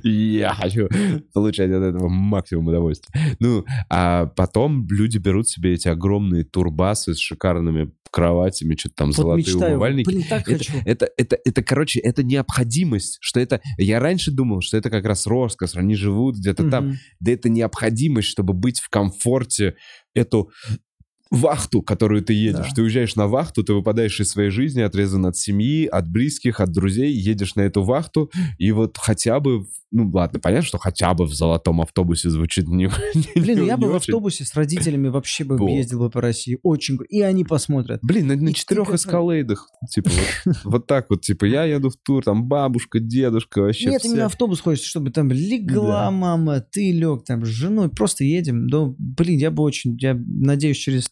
Я хочу получать от этого максимум удовольствия. Ну, а потом люди берут себе эти огромные турбасы с шикарными кроватями, что-то там Вот золотые мечтаю, умывальники. блин, так Это, хочу. это, это, это, короче, это необходимость, что это... Я раньше думал, что это как раз роскошь, они живут где-то там. Мгм. Да это необходимость, чтобы быть в комфорте, эту вахту, которую ты едешь. Да. Ты уезжаешь на вахту, ты выпадаешь из своей жизни, отрезан от семьи, от близких, от друзей, едешь на эту вахту, и вот хотя бы, ну ладно, понятно, что хотя бы в золотом автобусе звучит не, [LAUGHS] Блин, не- я бы в автобусе с родителями вообще бы Во. ездил бы по России. Очень И они посмотрят. Блин, на, на И четырех ты как- эскалейдах, типа вот, [LAUGHS] вот так вот, типа я еду в тур, там бабушка, дедушка, вообще Нет, все. именно автобус хочется, чтобы там легла Да. мама, ты лег там с женой, просто едем. Да, блин, я бы очень, я надеюсь, через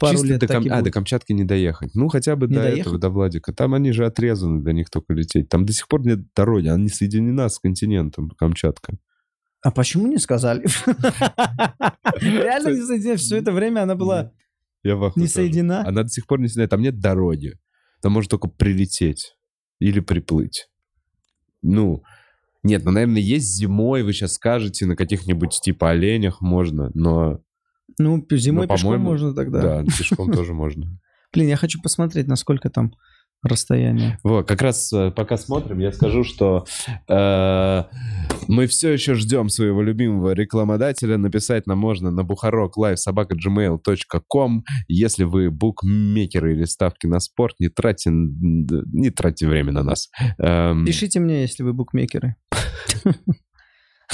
пару Чисто лет до, Кам- а, до. Камчатки не доехать. Ну, хотя бы Не до доехать? этого, до Владика. Там они же отрезаны, до них только лететь. Там до сих пор нет дороги, она не соединена с континентом, Камчатка. А почему не сказали? [LAUGHS] Реально не соединена. Все это время она была не соединена. Она до сих пор не соединена, там нет дороги. Там можно только прилететь или приплыть. Ну, нет, ну, наверное, есть зимой, вы сейчас скажете, на каких-нибудь типа оленях можно, но Ну, зимой Ну, пешком можно тогда. да, [LAUGHS] пешком тоже можно. Блин, я хочу посмотреть, насколько там расстояние. Вот, как раз э, пока смотрим, я скажу, что э, мы все еще ждем своего любимого рекламодателя. Написать нам можно на buharoklive.sobaka.gmail.com. Если вы букмекеры или ставки на спорт, не тратьте, не тратьте время на нас. Эм, Пишите мне, если вы букмекеры. [LAUGHS]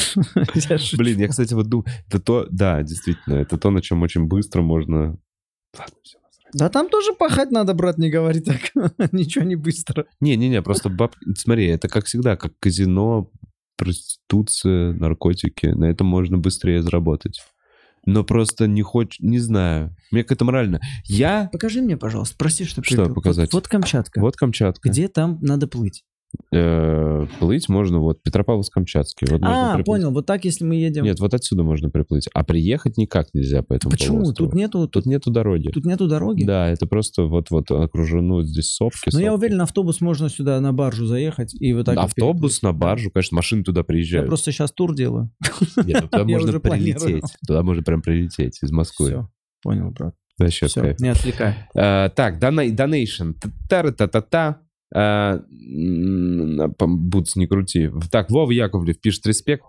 [LAUGHS] [LAUGHS] Блин, я, кстати, вот думаю, это то, да, действительно, это то, на чем очень быстро можно... Ладно. Да там тоже пахать надо, брат, не говори так. [LAUGHS] Ничего не быстро. Не-не-не, просто баб... Смотри, это как всегда, как казино, проституция, наркотики. На этом можно быстрее заработать. Но просто не хочешь... Не знаю. Мне как-то морально. Я... Покажи мне, пожалуйста. Прости, что Что показать? Вот, вот Камчатка. Вот Камчатка. Где там надо плыть? Э, плыть можно вот Петропавловск-Камчатский. Вот а, приплыть. понял. Вот так, если мы едем. Нет, вот отсюда можно приплыть. А приехать никак нельзя по этому Почему? полуострову. Тут нету, тут, нету дороги. тут нету дороги. Да, это просто вот-вот окружено здесь сопки. Но я сопки. уверен, автобус можно сюда на баржу заехать и вот так. Автобус на баржу, конечно, машины туда Я приезжают. просто сейчас тур делаю. Нет, ну [LAUGHS] туда Я можно планирую. прилететь. Туда можно прям прилететь из Москвы. Все. Понял, брат. Вообще Все, кайф. не отвлекай. А, Так, донейшн. Та-та-та-та. Пом- Бутс, не крути. Так, Вова Яковлев пишет респект.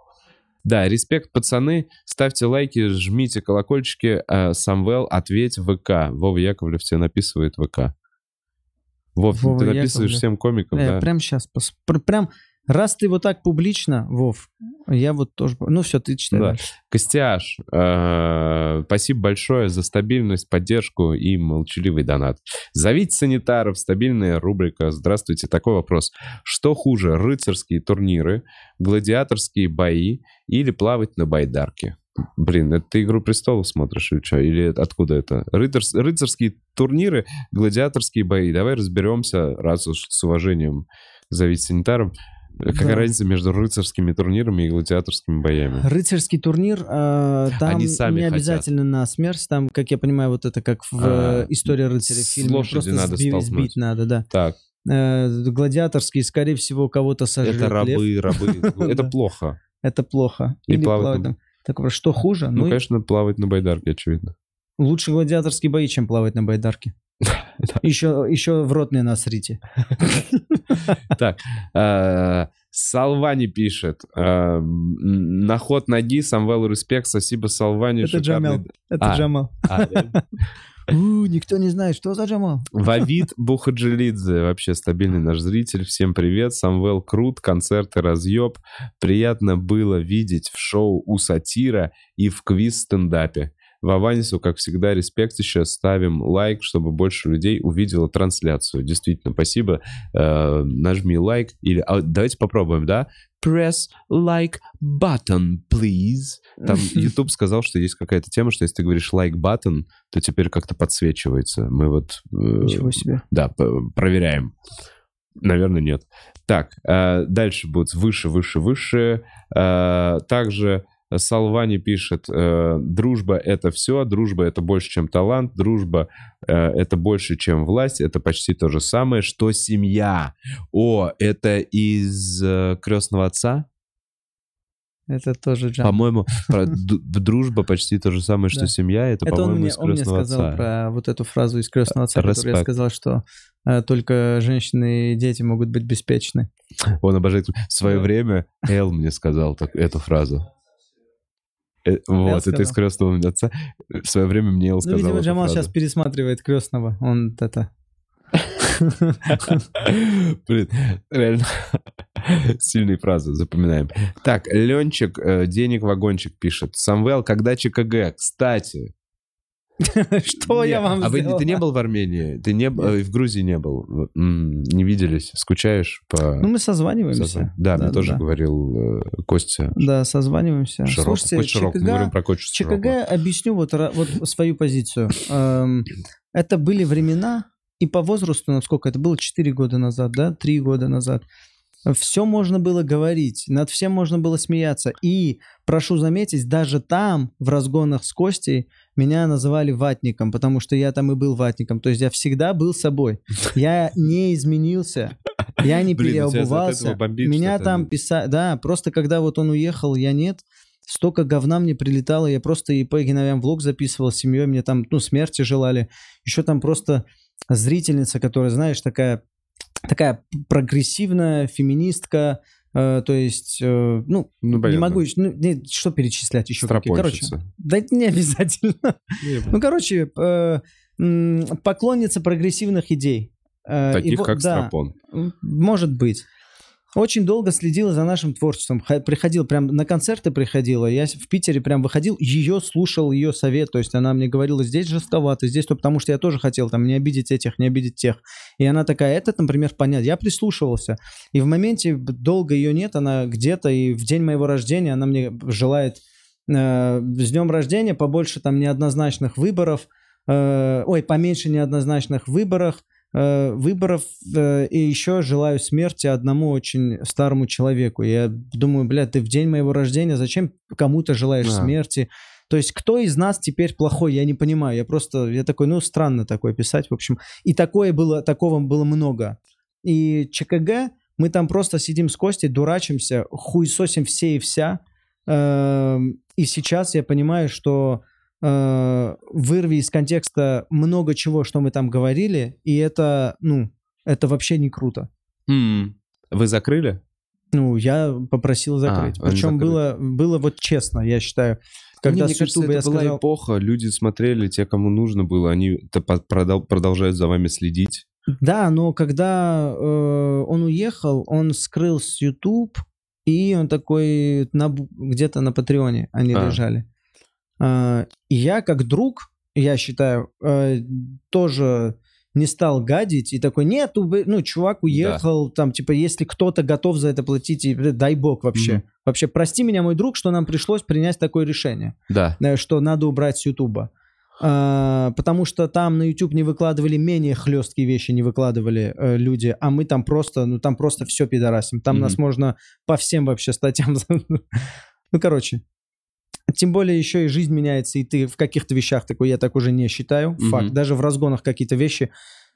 Да, респект, пацаны. Ставьте лайки, жмите колокольчики. А, Самвел, ответь ВК. Вова Яковлев тебе написывает ВК. Вов, Вова ты написываешь Яковлев. всем комикам, Э, да? Прям сейчас. Прям, раз ты вот так публично, Вов, я вот тоже... Ну все, ты читай Да. Костяш, э, спасибо большое за стабильность, поддержку и молчаливый донат. Зовите санитаров, стабильная рубрика. Здравствуйте, такой вопрос. Что хуже, рыцарские турниры, гладиаторские бои или плавать на байдарке? Блин, это ты «Игру престолов» смотришь или что? Или откуда это? Рыцарс- рыцарские турниры, гладиаторские бои. Давай разберемся, раз уж с уважением зовите санитаров. Какая Да. разница между рыцарскими турнирами и гладиаторскими боями? Рыцарский турнир, э, там Они сами не хотят. обязательно на смерть, там, как я понимаю, вот это как в А, э, «Истории рыцаря» в с фильме. лошади Просто надо сби- столкнуть. сбить надо, да. Так, Э, гладиаторский, скорее всего, кого-то сожрет это рабы, лев. рабы. [LAUGHS] Ну, Это плохо. Это плохо. И Или плавать на-. Так, вот, что хуже? Ну, Ну, конечно, плавать на байдарке, очевидно. Лучше гладиаторские бои, чем плавать на байдарке. [LAUGHS] Еще, еще в рот не насрите. [LAUGHS] Так, э, Салвани пишет. э, На ход ноги, Самвел респект, спасибо Салвани. Это Джамал. Это А. Джамал. А? [LAUGHS] У, никто не знает, что за Джамал. Вавид Бухаджилидзе, вообще стабильный наш зритель. Всем привет. Самвел крут, концерты разъеб. Приятно было видеть в шоу у сатира и в квиз-стендапе. Ваванису, как всегда, респект еще. Ставим лайк, чтобы больше людей увидело трансляцию. Действительно, спасибо. Э, нажми лайк. Или а, давайте попробуем, да? Press like button, please. Там [LAUGHS] YouTube сказал, что есть какая-то тема, что если ты говоришь like button, то теперь как-то подсвечивается. Мы вот... э, Ничего себе. да, проверяем. Наверное, нет. Так, э, дальше будет выше, выше, выше. Э, также Салвани пишет, э, дружба — это все, дружба — это больше, чем талант, дружба э, — это больше, чем власть, это почти то же самое, что семья. О, это из э, «Крестного отца»? Это тоже Джамал. По-моему, [LAUGHS] дружба почти то же самое, что Да. семья, это, Это по-моему, мне, из он мне «Крестного сказал отца». про вот эту фразу из крестного отца, которую я сказал, что э, только женщины и дети могут быть беспечны. Он обожает. В свое время Эл мне сказал так, эту фразу. Э, вот, это из крестного отца. В свое время мне Эл Ну, сказал видимо, Джамал сейчас пересматривает крестного. Он это... [LAUGHS] Блин, реально [LAUGHS] сильные фразы, запоминаем. Так, Ленчик, э, денег вагончик пишет. Самвел, когда ЧКГ? Кстати. [LAUGHS] Что я вам А вы, ты не был в Армении? Ты не э, в Грузии не был? Не виделись? Скучаешь по... Ну, мы созваниваемся. Да, мне тоже говорил э, Костя Да, созваниваемся. Слушайте, ЧКГ, про. ЧКГ, объясню вот свою позицию. Эм, Это были времена, и по возрасту, насколько это было, 4 года назад, да, 3 года назад, все можно было говорить, над всем можно было смеяться. И, прошу заметить, даже там, в разгонах с Костей, меня называли ватником, потому что я там и был ватником. То есть я всегда был собой. Я не изменился, я не переобувался. Меня там писали... Да, просто когда вот он уехал, я нет. Столько говна мне прилетало, я просто и по Геновям влог записывал с семьей, мне там, ну, смерти желали. Еще там просто зрительница, которая, знаешь, такая, такая прогрессивная феминистка, э, то есть, э, ну, Ну, не могу, ну, не, что перечислять еще? какие? Короче, да это не обязательно. Ну, короче, э, поклонница прогрессивных идей. И Таких, как да, Стропон. Может быть. Очень долго следила за нашим творчеством. Приходил прям на концерты приходила. Я в Питере прям выходил, ее слушал, ее совет. То есть она мне говорила, здесь жестковато, здесь то, потому что я тоже хотел там не обидеть этих, не обидеть тех. И она такая, этот, например, понятно. Я прислушивался. И в моменте долго ее нет, она где-то, и в день моего рождения она мне желает э, с днем рождения побольше там неоднозначных выборов, э, ой, поменьше неоднозначных выборов, э, выборов, э, и еще желаю смерти одному очень старому человеку. Я думаю, блядь, ты в день моего рождения зачем кому-то желаешь Да. смерти? То есть кто из нас теперь плохой, я не понимаю. Я просто, я такой, ну, странно такое писать, в общем. И такое было, такого было много. И ЧКГ, мы там просто сидим с Костей, дурачимся, хуесосим все и вся. Эм, И сейчас я понимаю, что э, вырви из контекста много чего, что мы там говорили, и это, ну, это вообще не круто. М. Вы закрыли? Ну, я попросил закрыть. они Причем было, было вот честно, я считаю. Когда Не, мне с кажется, Ютуба это я была сказал... эпоха, люди смотрели, те, кому нужно было, они продолжают за вами следить. Да, но когда э, он уехал, он скрыл с YouTube, и он такой на, где-то на Патреоне они А. лежали. И я как друг, я считаю, э, тоже не стал гадить и такой, нет, ну, чувак уехал, там, типа, если кто-то готов за это платить, и, э, дай бог вообще. Мгм. Вообще, прости меня, мой друг, что нам пришлось принять такое решение Да. э, что надо убрать с Ютуба. А, потому что там на YouTube не выкладывали менее хлесткие вещи, не выкладывали э, люди, а мы там просто, ну там просто все пидорасим. Там Мгм. нас можно по всем вообще статьям. [LAUGHS] Ну, короче. Тем более еще и жизнь меняется, и ты в каких-то вещах такой, я так уже не считаю. Мгм. Факт. Даже в разгонах какие-то вещи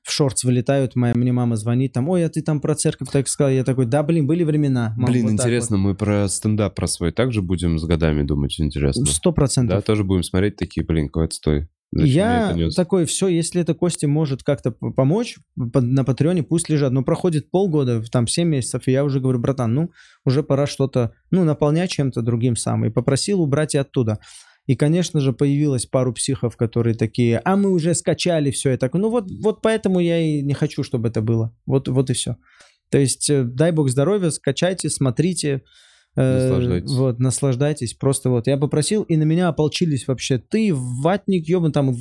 в шортс вылетают, моя, мне мама звонит, там, ой, а ты там про церковь так сказал. Я такой, да, блин, были времена. мам, Блин, вот интересно, мы про стендап про свой также будем с годами думать, интересно. вот». Сто Да, процентов. тоже будем смотреть такие, блин, какой отстой. Я это такой, все, если это Кости может как-то помочь по- на Патреоне, пусть лежат. Но проходит полгода, там 7 месяцев, и я уже говорю, братан, ну, уже пора что-то, ну, наполнять чем-то другим сам. И попросил убрать и оттуда. И, конечно же, появилось пару психов, которые такие, а мы уже скачали все. Такой, ну вот, вот поэтому я и не хочу, чтобы это было. Вот, вот и все. То есть, э, дай бог здоровья, скачайте, смотрите. Э, Наслаждайтесь. Вот, наслаждайтесь. Просто вот я попросил, и на меня ополчились вообще. Ты, ватник, ебан, там в,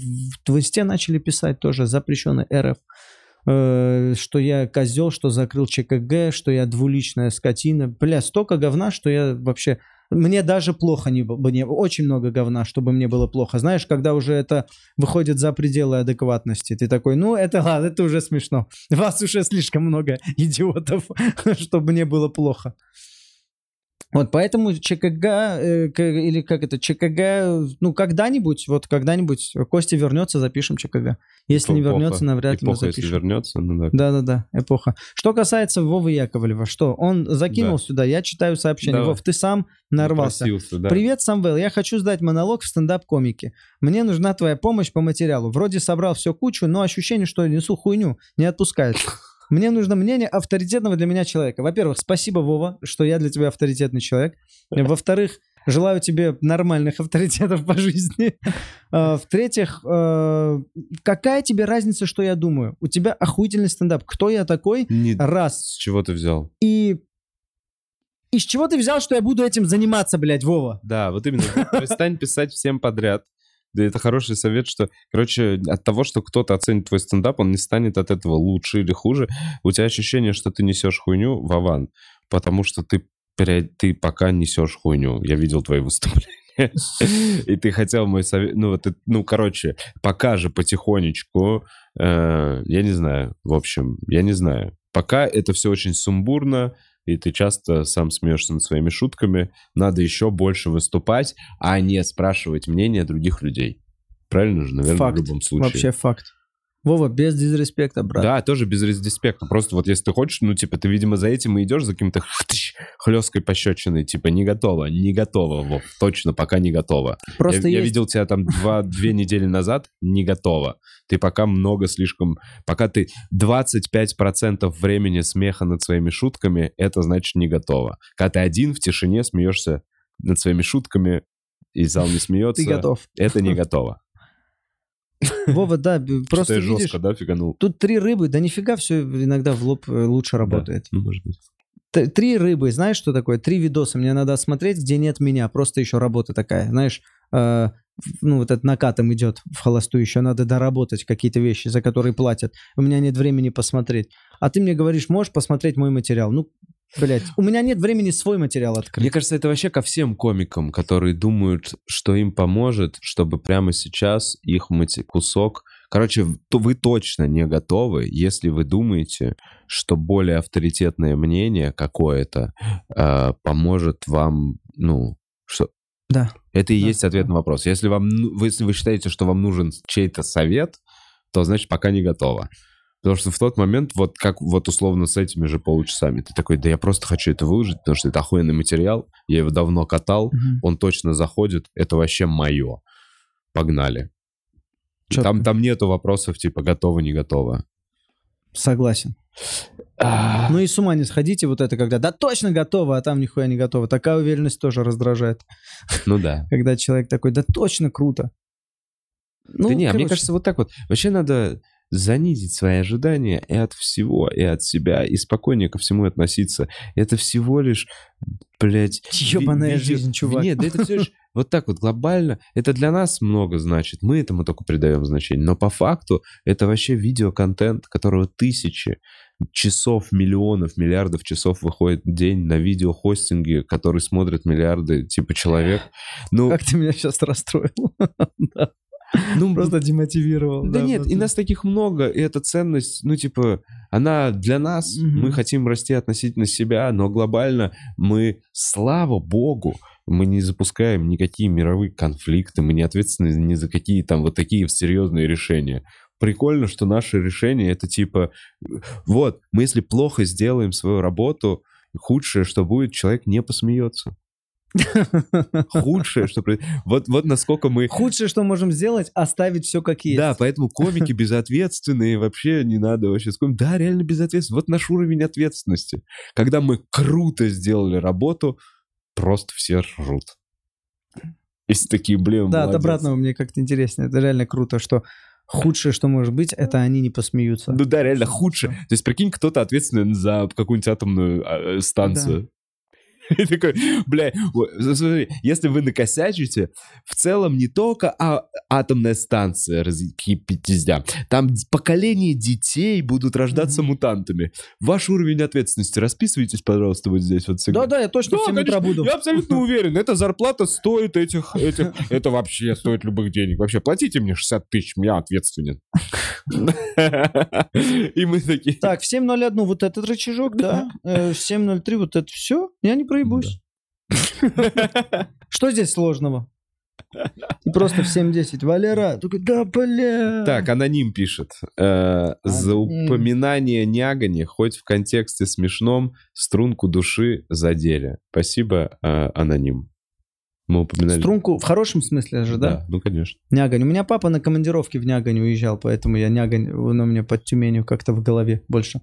в инсте начали писать тоже, запрещенный РФ. э, что я козел, что закрыл ЧКГ, что я двуличная скотина. Бля, столько говна, что я вообще... Мне даже плохо не было, не, очень много говна, чтобы мне было плохо. Знаешь, когда уже это выходит за пределы адекватности, ты такой, ну, это ладно, это уже смешно. Вас уже слишком много идиотов, [LAUGHS] чтобы мне было плохо. Вот, поэтому ЧКГ, э, или как это, ЧКГ, ну, когда-нибудь, вот когда-нибудь Костя вернется, запишем ЧКГ. Если не Эпоха. вернется, навряд ли мы Эпоха, если запишем. вернется, ну да. Да-да-да, эпоха. Что касается Вовы Яковлева, что он закинул Да. сюда, я читаю сообщение. Давай. Вов, ты сам нарвался. Просился, да. Привет, Самвел. Я хочу сдать монолог в стендап-комике. Мне нужна твоя помощь по материалу. Вроде собрал все кучу, но ощущение, что несу хуйню, не отпускает. Мне нужно мнение авторитетного для меня человека. Во-первых, спасибо, Вова, что я для тебя авторитетный человек. [LAUGHS] Во-вторых, желаю тебе нормальных авторитетов по жизни. [LAUGHS] А, В-третьих, э, какая тебе разница, что я думаю? У тебя охуительный стендап. Кто я такой? Не- Раз. С чего ты взял? И из чего ты взял, что я буду этим заниматься, блядь, Вова? Да, вот именно. Перестань писать всем подряд. Да это хороший совет, что, короче, от того, что кто-то оценит твой стендап, он не станет от этого лучше или хуже. У тебя ощущение, что ты несешь хуйню, Вован, потому что ты, ты пока несешь хуйню. Я видел твои выступления. [LAUGHS] И ты хотел мой совет... Ну, вот, ну, короче, пока же потихонечку, э, я не знаю, в общем, я не знаю. Пока это все очень сумбурно, и ты часто сам смеешься над своими шутками, надо еще больше выступать, а не спрашивать мнение других людей. Правильно же, наверное, Факт. в любом случае. Вообще факт. Вова, без дизреспекта, брат. Да, тоже без респекта. Просто вот если ты хочешь, ну, типа, ты, видимо, за этим и идешь, за каким-то хлесткой пощечиной, типа, не готово, не готово, Вов, точно, пока не готово. Просто я, я есть... видел тебя там два, [LAUGHS] две недели назад, не готово. Ты пока много слишком... Пока ты 25% времени смеха над своими шутками, это значит не готово. Когда ты один в тишине смеешься над своими шутками, и зал не смеется, Ты готов. это не [LAUGHS] готово. [LAUGHS] Вова, да, просто видишь, жестко, да, фиганул? тут три рыбы, да нифига все иногда в лоб э, лучше работает. Да, ну, может быть. Три рыбы, знаешь, что такое? Три видоса мне надо смотреть, где нет меня, просто еще работа такая, знаешь, э, ну вот этот накатом идет в холостую, еще надо доработать какие-то вещи, за которые платят. У меня нет времени посмотреть. А ты мне говоришь, можешь посмотреть мой материал? Ну, блядь, у меня нет времени свой материал открыть. Мне кажется, это вообще ко всем комикам, которые думают, что им поможет, чтобы прямо сейчас их мати- кусок... Короче, то вы точно не готовы, если вы думаете, что более авторитетное мнение какое-то э, поможет вам, ну, что... Да. Это и Да. есть ответ на вопрос. Если, вам, ну- если вы считаете, что вам нужен чей-то совет, то значит пока не готово. Потому что в тот момент, вот как вот условно с этими же получасами, ты такой, да я просто хочу это выложить, потому что это охуенный материал, я его давно катал, Мгм. он точно заходит, это вообще мое. Погнали. Там, там нету вопросов типа готово, не готово. Согласен. Ну и с ума не сходите, вот это когда, да точно готово, а там нихуя не готово. Такая уверенность тоже раздражает. Ну да. [LAUGHS] Когда человек такой, да точно круто. Ну, да не, а мне короче, кажется, вот так вот. Вообще надо занизить свои ожидания и от всего, и от себя, и спокойнее ко всему относиться. Это всего лишь, блядь... Ёбаная видео- жизнь, чувак. Нет, да это все лишь [LAUGHS] вот так вот глобально. Это для нас много значит. Мы этому только придаем значение. Но по факту это вообще видеоконтент, которого тысячи часов, миллионов, миллиардов часов выходит день на видеохостинге, который смотрят миллиарды, типа, человек. [LAUGHS] Ну, Как ты меня сейчас расстроил. [LAUGHS] ну [LAUGHS] Просто демотивировал. Да нет, и нас таких много, и эта ценность, ну, типа, она для нас, Мгм. мы хотим расти относительно себя, но глобально мы, слава богу, мы не запускаем никакие мировые конфликты, мы не ответственны ни за какие там вот такие серьезные решения. Прикольно, что наши решения это типа, вот, мы если плохо сделаем свою работу, худшее, что будет, человек не посмеется. [LAUGHS] Худшее, что... Вот, вот насколько мы... Худшее, что можем сделать, оставить все как есть. Да, поэтому комики [LAUGHS] безответственные, вообще не надо вообще... Да, реально безответственные. Вот наш уровень ответственности. Когда мы круто сделали работу, просто все ржут. Если такие, блин, Да, от обратного мне как-то интереснее. Это реально круто, что худшее, что может быть, это они не посмеются. Ну да, реально худшее. То есть, прикинь, кто-то ответственен за какую-нибудь атомную а, э, станцию. И такой, бля, смотри, если вы накосячите, в целом не только а- атомная станция разкипятизня, там поколение детей будут рождаться мутантами. Ваш уровень ответственности расписывайтесь, пожалуйста, вот здесь вот всегда. Да-да, я точно Да, в 7 утра конечно, буду. Я абсолютно уверен, эта зарплата стоит этих, этих... Это вообще стоит любых денег. Вообще, платите мне 60 тысяч, я ответственен. И мы такие... Так, в 7.01 вот этот рычажок, да. [LAUGHS] Э, В 7.03 вот это все. Я не проебусь. [LAUGHS] Что здесь сложного? И просто в 7.10. Валера, такой, да, бля. Так, аноним пишет. Э, За упоминание нягани, хоть в контексте смешном, струнку души задели. Спасибо, э, аноним. Мы упоминали... Струнку в хорошем смысле же, да? ну, конечно. Нягань. У меня папа на командировке в Нягань уезжал, поэтому я Нягань, он у меня под Тюменью как-то в голове больше.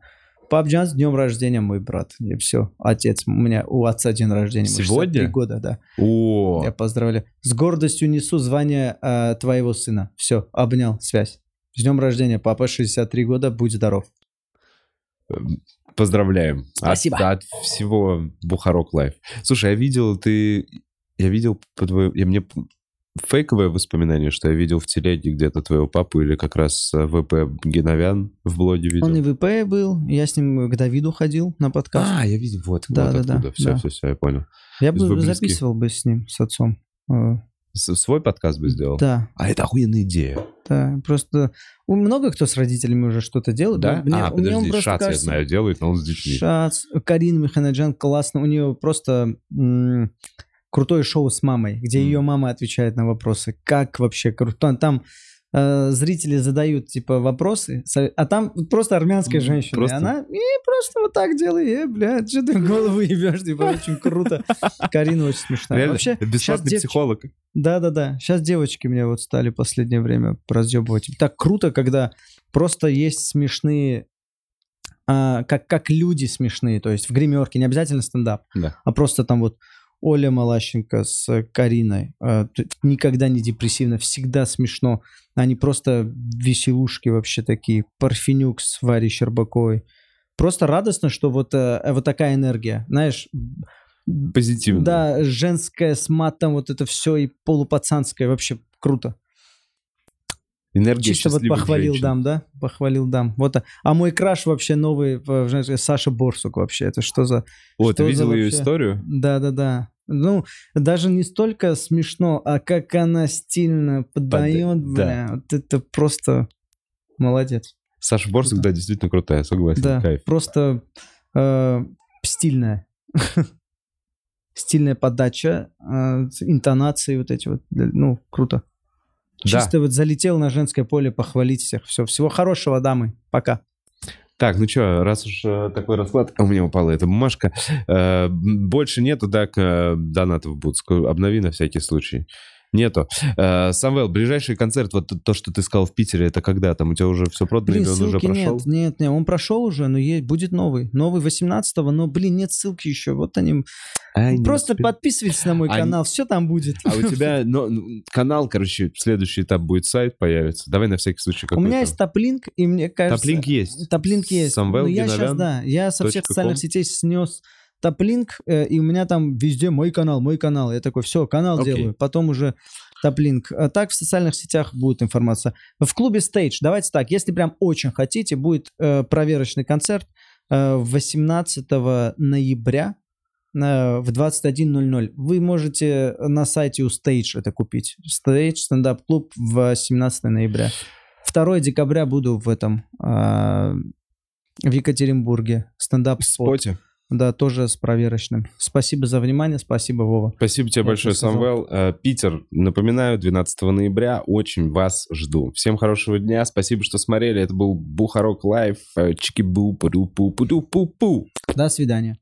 Пап Джан, с днем рождения, мой брат. И все. Отец, у меня у отца день рождения. ему 63 Сегодня? года, да. О, Я поздравляю. С гордостью несу звание э, твоего сына. Все, обнял, связь. С днем рождения, папа, 63 года, будь здоров. поздравляем. От- Спасибо. От, всего Бухарог Лайв. Слушай, я видел, ты... Я видел по твоему... Я мне фейковое воспоминание, что я видел в телеге где-то твоего папу или как раз э, ВП Гиновян в блоге видел. Он и ВП был, я с ним к Давиду ходил на подкаст. А, я видел, вот, Да, вот да, да. Все, да. все, все, я понял. я бы вы близки? записывал бы с ним, с отцом. Э, С- Свой подкаст бы сделал? Да, А это охуенная идея. да, просто у много кто с родителями уже что-то делает. Да? мне- а, у меня он подожди, Шац, кажется- я знаю, делает, но он с детьми. Шац, Карина Механаджан классно. У нее просто крутое шоу с мамой, где М. ее мама отвечает на вопросы. Как вообще круто. Там э, зрители задают типа вопросы, а там просто армянская женщина. просто- И она и просто вот так делает. Э, блядь, что ты в голову ебешь? Типа очень круто. Карина очень смешная. Реально, Вообще, бесплатный девч- психолог. да-да-да. Сейчас девочки меня вот стали в последнее время разъебывать. Так круто, когда просто есть смешные, а, как, как люди смешные, то есть в гримерке, не обязательно стендап, Да. а просто там вот Оля Малащенко с Кариной. а, никогда не депрессивно, всегда смешно. Они просто веселушки вообще такие. Парфенюк с Варей Щербаковой. Просто радостно, что вот, э, вот такая энергия. Знаешь, Позитивно. да, женское с матом, вот это все и полупацанское, вообще круто. Энергия Чисто вот похвалил женщин. дам, да? Похвалил дам. Вот, а- а мой краш вообще новый, э, знаешь, Саша Борсук вообще, это что за... О, ты Что за видел ее вообще? историю? Да-да-да. Ну, даже не столько смешно, а как она стильно подает, Пода- бля, вот это просто молодец. Саша Борсук, да, действительно крутая, согласен, Да, кайф. просто э, стильная. [LAUGHS] Стильная подача, э, интонации вот эти вот, да, ну, круто. Да. Чисто вот залетел на женское поле похвалить всех. Все, всего хорошего, дамы. Пока. Так, ну что, раз уж э, такой расклад, у меня упала эта бумажка, э, больше нету, так, э, донатов будут, обнови на всякий случай. Нету. Самвел, ближайший концерт, вот то, что ты сказал в Питере, это когда? Там у тебя уже все продано Блин, или он уже прошел? нет, нет, нет, он прошел уже, но есть, будет новый. Новый 18-го, но, блин, нет ссылки еще. Вот они. Не Просто успел. подписывайтесь на мой А канал, все там будет. А у тебя [LAUGHS] ну, ну, канал, короче, следующий этап будет сайт появится. Давай на всякий случай У какой меня есть топлинк, и мне кажется... Топлинк есть. Топлинк есть. Самвел Ну, я сейчас, да, я со всех социальных сетей снес топлинк, э, и у меня там везде мой канал, мой канал. Я такой, все, канал Окей. делаю, потом уже топлинк. А так в социальных сетях будет информация. В клубе Stage, давайте так, если прям очень хотите, будет э, проверочный концерт э, 18 ноября в 21.00. Вы можете на сайте у Stage это купить. Stage, стендап-клуб в 17 ноября. 2 декабря буду в этом, а, в Екатеринбурге. Стендап-спот. Споте. Да, тоже с проверочным. Спасибо за внимание, спасибо, Вова. Спасибо тебе Я большое. Самвел. Э, Питер, напоминаю, 12 ноября. Очень вас жду. Всем хорошего дня. Спасибо, что смотрели. Это был Бухарок Лайв. Чики-бу, пу пу пу пу пу До свидания.